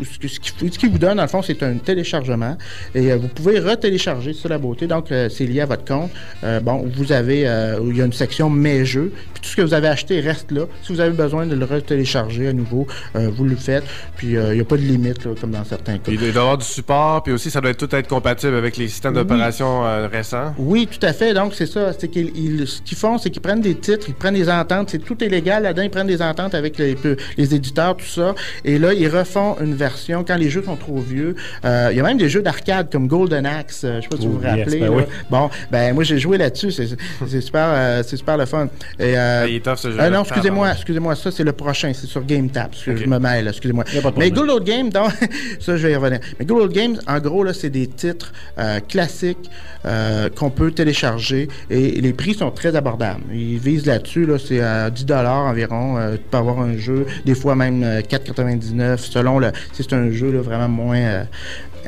ce qui, ce qui vous donne dans le fond c'est un téléchargement et euh, vous pouvez retélécharger sur la beauté. Donc euh, c'est lié à votre compte. Euh, bon, vous avez, euh, il y a une section mes jeux, puis tout ce que vous avez acheté reste là. Si vous avez besoin de le retélécharger à nouveau, euh, vous le faites. Puis euh, il n'y a pas de limite là, comme dans certains cas. Il doit y avoir du support, puis aussi ça doit tout être compatible avec les systèmes Oui. d'opération euh, récents. Oui, tout à fait. Donc, c'est ça. C'est qu'ils, ils- ce qu'ils font, c'est qu'ils prennent des titres, ils prennent des ententes. C'est tout est légal là-dedans. Ils prennent des ententes avec les, les éditeurs, tout ça. Et là, ils refont une version quand les jeux sont trop vieux. Euh, il y a même des jeux d'arcade comme Golden Axe. euh, je sais pas si vous vous Oh, yes, rappelez. ben là. oui. Bon, ben moi j'ai joué là-dessus. C'est, c'est super, euh, c'est super le fun. Et, euh, il est tough, ce jeu. euh, non, excusez-moi, excusez-moi. Ça c'est le prochain. C'est sur Game Tap. parce que Ok. Je me mêle. Excusez-moi. Mais. Good Old Game, donc, ça je vais y revenir. Mais Good Old Games, en gros là, c'est des titres euh, classiques euh, qu'on peut télécharger et les prix sont très abordables. Ils visent là-dessus, là, c'est à 10 dollars environ. Euh, tu peux avoir un jeu, des fois même euh, 4,99 selon le. Si c'est un jeu vraiment moins euh,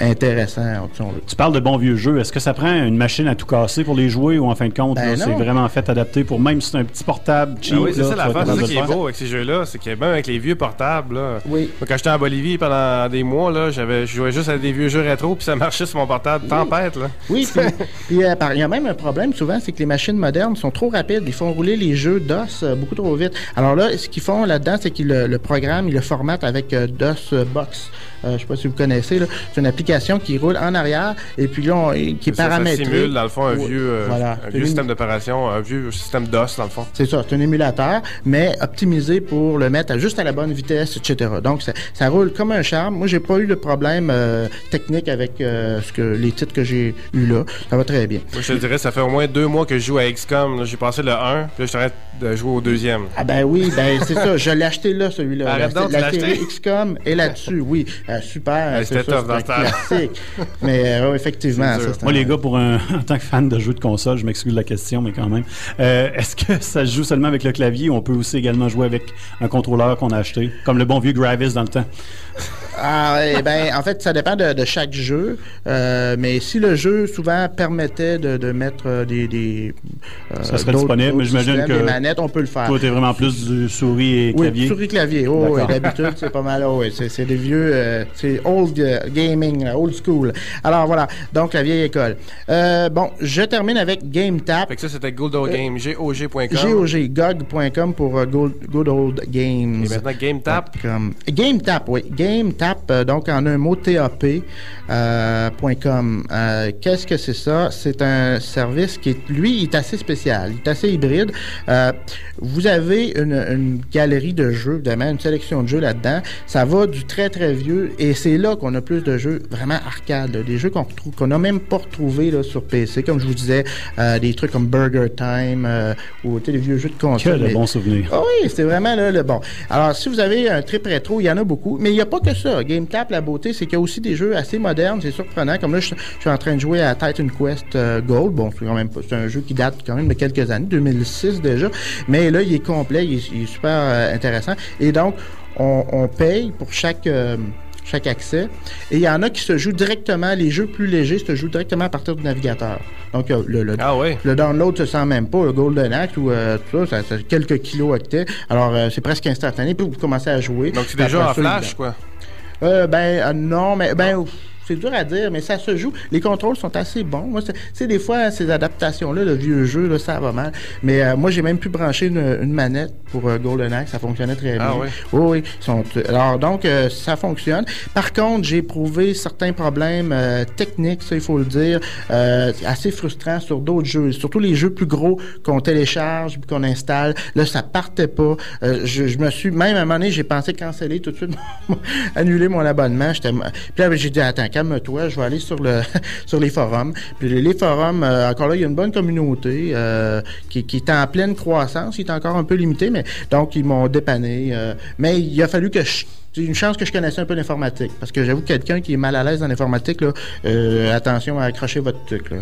intéressant, si on veut. Tu parles de bons vieux jeux. Est-ce que ça prend une machine à tout casser pour les jouer ou en fin de compte, Ben c'est vraiment fait adapté pour même si c'est un petit portable cheap? Ah oui, c'est ça tu vas la être face, c'est ça de qui est beau avec ces jeux-là, c'est que même avec les vieux portables, là, Oui. quand j'étais en Bolivie pendant des mois, là, j'avais, je jouais juste à des vieux jeux rétro, puis ça marchait sur mon portable. Tempête, là. Oui, puis euh, il y a même un problème souvent, c'est que les machines modernes sont trop rapides. Ils font rouler les jeux DOS euh, beaucoup trop vite. Alors là, ce qu'ils font là-dedans, c'est qu'ils le, le programme, ils le formatent avec euh, DOS Box. Euh, je sais pas si vous connaissez. là. C'est une application qui roule en arrière et puis là, on- qui est Ça, ça paramétrée. simule, dans le fond, un vieux, euh, voilà. un C'est vieux une- système d'opération, un vieux système DOS, dans le fond. C'est ça, c'est un émulateur, mais optimisé pour le mettre à- juste à la bonne vitesse, etc. Donc, ça, ça roule comme un charme. Moi, j'ai pas eu de problème euh, technique avec euh, ce que, les titres que j'ai eu là. Ça va très bien. Moi, je te dirais, ça fait au moins deux mois que je joue à XCOM. J'ai passé le 1, puis là, je train de jouer au deuxième. Ah ben oui, ben c'est ça. Je l'ai acheté là, celui-là. Arrête La, donc, série? XCOM est là-dessus, oui. Euh, super. C'est c'était tough dans ce temps-là. Mais euh, effectivement, ça, Moi, un- les gars, pour un, en tant que fan de jeux de console, je m'excuse de la question, mais quand même. Euh, Est-ce que ça se joue seulement avec le clavier ou on peut aussi également jouer avec un contrôleur qu'on a acheté, comme le bon vieux Gravis dans le temps? Ah, eh ben, en fait, ça dépend de, de chaque jeu. Euh, mais si le jeu souvent permettait de, de mettre euh, des, des euh, Ça serait disponible, mais j'imagine que Des manettes, on peut le faire. Toi, t'es vraiment plus du souris et Oui, clavier. souris clavier. Oh, oui, D'accord. d'habitude, c'est pas mal. Oh, oui, c'est, c'est des vieux, euh, c'est old euh, gaming, là, old school. Alors voilà, donc la vieille école. Euh, bon, je termine avec GameTap. Fait que ça, c'était Good Old Game, GOG.com. GOG, GOG.com pour euh, Good, Good Old Games. Et maintenant, GameTap. GameTap, oui. GameTap, euh, donc en un mot TAP. euh. Euh, Qu'est-ce que c'est ça? C'est un service qui, est, lui, il est assez spécial. Il est assez hybride. Euh, vous avez une, une galerie de jeux, évidemment, une sélection de jeux là-dedans. Ça va du très, très vieux. Et c'est là qu'on a plus de jeux vraiment arcade. là. Des jeux qu'on qu'on n'a même pas retrouvés là, sur PC. Comme je vous disais, euh, des trucs comme Burger Time ou des vieux jeux de Que console. de Mais- bons souvenirs. ah oui, c'était vraiment là, le bon. Alors, si vous avez un trip rétro, il y en a beaucoup. Mais il n'y a pas que ça. GameTap, la beauté, c'est qu'il y a aussi des jeux assez modernes. C'est surprenant. Comme là, je, je suis en train de jouer à Titan Quest euh, Gold. Bon, c'est quand même pas- c'est un jeu qui date quand même de quelques années, 2006 déjà. Mais là, il est complet, il est, il est super euh, intéressant. Et donc, on, on paye pour chaque. euh, chaque accès. Et il y en a qui se jouent directement, les jeux plus légers se jouent directement à partir du navigateur. Donc, le, le, Ah oui. le download se sent même pas. Le Golden Axe ou euh, tout ça, ça, ça a quelques kilos octets. Alors, euh, c'est presque instantané. Puis vous commencez à jouer. Donc, c'est déjà en flash, quoi. Euh, ben, euh, non, mais ben, ouf, c'est dur à dire, mais ça se joue. Les contrôles sont assez bons. Moi, c'est- des fois, ces adaptations-là, le vieux jeu, là, ça va mal. Mais euh, moi, j'ai même pu brancher une, une manette pour euh, Golden Axe. Ça fonctionnait très bien. Ah oui? Oui, oui. ils sont- alors, donc, euh, ça fonctionne. Par contre, j'ai éprouvé certains problèmes euh, techniques, ça, il faut le dire, euh, assez frustrants sur d'autres jeux. Surtout les jeux plus gros qu'on télécharge puis qu'on installe. Là, ça partait pas. Euh, je, je me suis... Même à un moment donné, j'ai pensé canceller tout de suite, annuler mon abonnement. J'étais... Puis là, j'ai dit, attends, calme-toi, je vais aller sur le sur les forums. Puis les, forums, euh, encore là, il y a une bonne communauté euh, qui, qui est en pleine croissance. Il est encore un peu limité, mais donc, ils m'ont dépanné. euh, mais il a fallu que je c'est une chance que je connaissais un peu l'informatique. Parce que j'avoue, que quelqu'un qui est mal à l'aise dans l'informatique, là, euh, attention à accrocher votre truc là,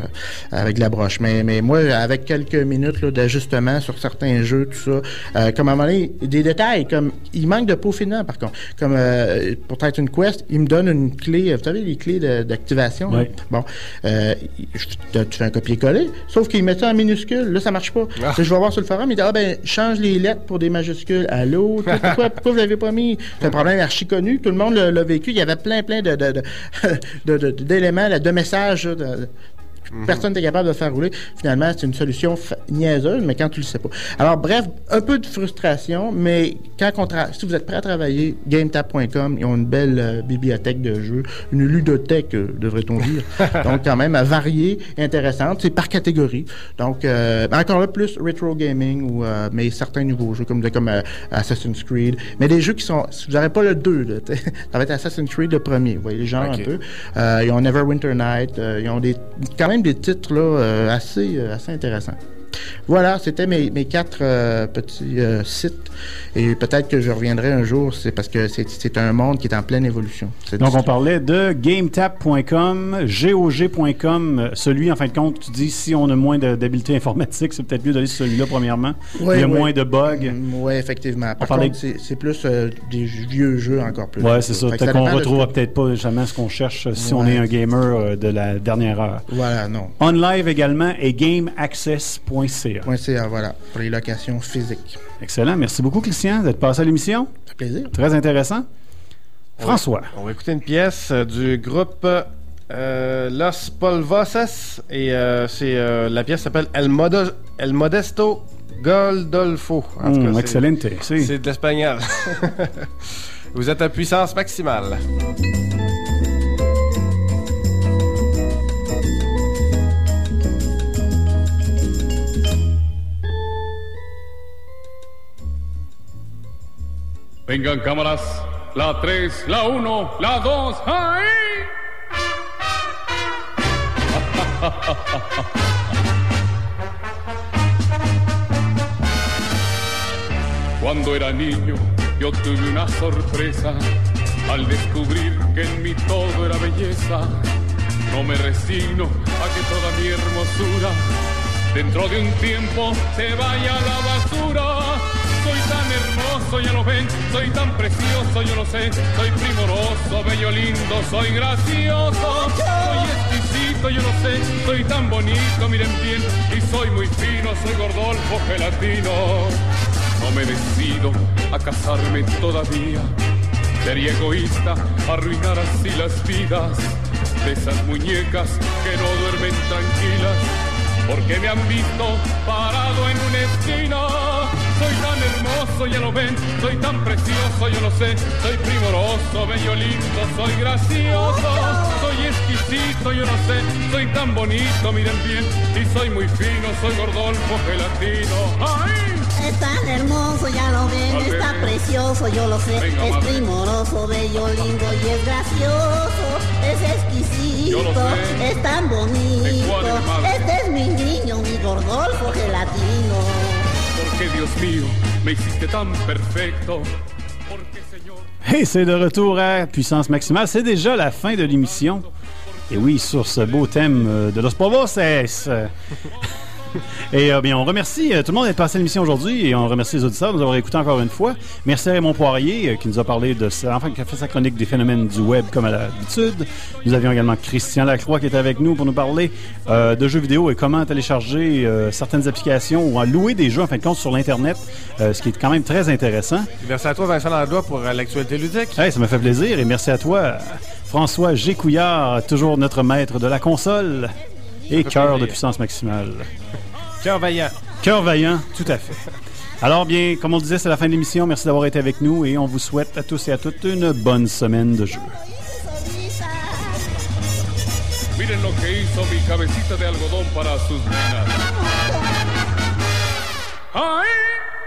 avec la broche. Mais, mais moi, avec quelques minutes là, d'ajustement sur certains jeux, tout ça, euh, comme à un moment donné, des détails, comme il manque de peaufinement par contre. Comme euh, pour Titan Quest, il me donne une clé, vous savez, les clés de- d'activation. Oui. Bon, euh, je- tu fais un copier-coller, sauf qu'il met ça en minuscule. Là, ça marche pas. Ah. Je vais voir sur le forum, il dit Ah ben, change les lettres pour des majuscules. Allô? Pourquoi, pourquoi vous l'avez pas mis? C'est un problème archi. Tout le monde l'a vécu. Il y avait plein, plein de, d'éléments, de messages. De- Personne n'est capable de faire rouler. Finalement, c'est une solution niaiseuse, mais quand tu le sais pas. Alors, bref, un peu de frustration, mais quand on si vous êtes prêt à travailler, GameTap.com, ils ont une belle euh, bibliothèque de jeux, une ludothèque, euh, devrait-on dire. Donc, quand même, à varier, intéressante. C'est par catégorie. Donc, euh, encore là, plus retro gaming, ou, euh, mais certains nouveaux jeux, comme, comme Assassin's Creed. Mais des jeux qui sont. si Vous n'aurez pas le 2, là, ça va être Assassin's Creed le premier. Vous voyez les genres Ok. un peu. Ils ont Neverwinter Night. ils ont des, quand même des titres là, euh, assez, euh, assez intéressants. Voilà, c'était mes, mes quatre euh, petits euh, sites. Et peut-être que je reviendrai un jour, c'est parce que c'est- un monde qui est en pleine évolution. Donc, on parlait de gametap.com, GOG.com. Celui, en fin de compte, tu dis si on a moins de- d'habileté informatique, c'est peut-être mieux d'aller sur celui-là, premièrement. Il y a moins de bugs. Oui, effectivement. Par contre, c'est c'est plus euh, des vieux jeux encore plus. Ouais, c'est ça. Peut-être qu'on de- retrouvera peut-être pas jamais ce qu'on cherche si on est un gamer de la dernière heure. Voilà, non. On live également et gameaccess.ca. CA, voilà, pour les locations physiques. Excellent. Merci beaucoup, Christian, d'être passé à l'émission. Ça fait plaisir. Très intéressant. François. On va écouter une pièce euh, du groupe euh, Los Polvosas et euh, c'est euh, la pièce s'appelle El, Modo- El Modesto Goldolfo. En tout excellente, si. C'est de l'espagnol. Vous êtes à puissance maximale. Vengan cámaras, la 3, la 1, la 2, ¡ay! Cuando era niño yo tuve una sorpresa al descubrir que en mí todo era belleza. No me resigno a que toda mi hermosura dentro de un tiempo se vaya a la basura. Tan hermoso, ya lo ven, soy tan precioso, yo lo sé, soy primoroso, bello, lindo, soy gracioso, soy exquisito, yo lo sé, soy tan bonito, miren bien, y soy muy fino, soy gordolfo gelatino. No me decido a casarme todavía. Sería egoísta arruinar así las vidas de esas muñecas que no duermen tranquilas porque me han visto parado en una esquina. Soy tan hermoso, ya lo ven, soy tan precioso, yo lo sé, soy primoroso, bello, lindo, soy gracioso, soy exquisito, yo lo sé, soy tan bonito, miren bien, y soy muy fino, soy gordolfo gelatino. ¡Ay! Es tan hermoso, ya lo ven, está precioso, yo lo sé. Venga, es primoroso, bello, lindo y es gracioso. Es exquisito, es tan bonito. Este es mi niño, mi gordolfo gelatino. Hey, c'est de retour à Puissance Maximale. C'est déjà la fin de l'émission. Et oui, sur ce beau thème euh, de Los Povos. Et euh, bien, on remercie euh, tout le monde d'être passé à l'émission aujourd'hui et on remercie les auditeurs de nous avoir écoutés encore une fois. Merci à Raymond Poirier euh, qui nous a parlé de ça, enfin qui a fait sa chronique des phénomènes du web comme à l'habitude. Nous avions également Christian Lacroix qui était avec nous pour nous parler de jeux vidéo et comment télécharger certaines applications ou à louer des jeux en fin de compte sur l'Internet, ce qui est quand même très intéressant. Merci à toi, Vincent Langlois, pour l'actualité ludique. Hey, ça me fait plaisir et merci à toi, François Gécouillard, toujours notre maître de la console et cœur de puissance maximale. Cœur vaillant. Cœur vaillant, tout à fait. Alors bien, comme on le disait, c'est la fin de l'émission. Merci d'avoir été avec nous et on vous souhaite à tous et à toutes une bonne semaine de jeu. Miren lo que hizo mi cabecita de algodón para sus nenas. ¡Ay!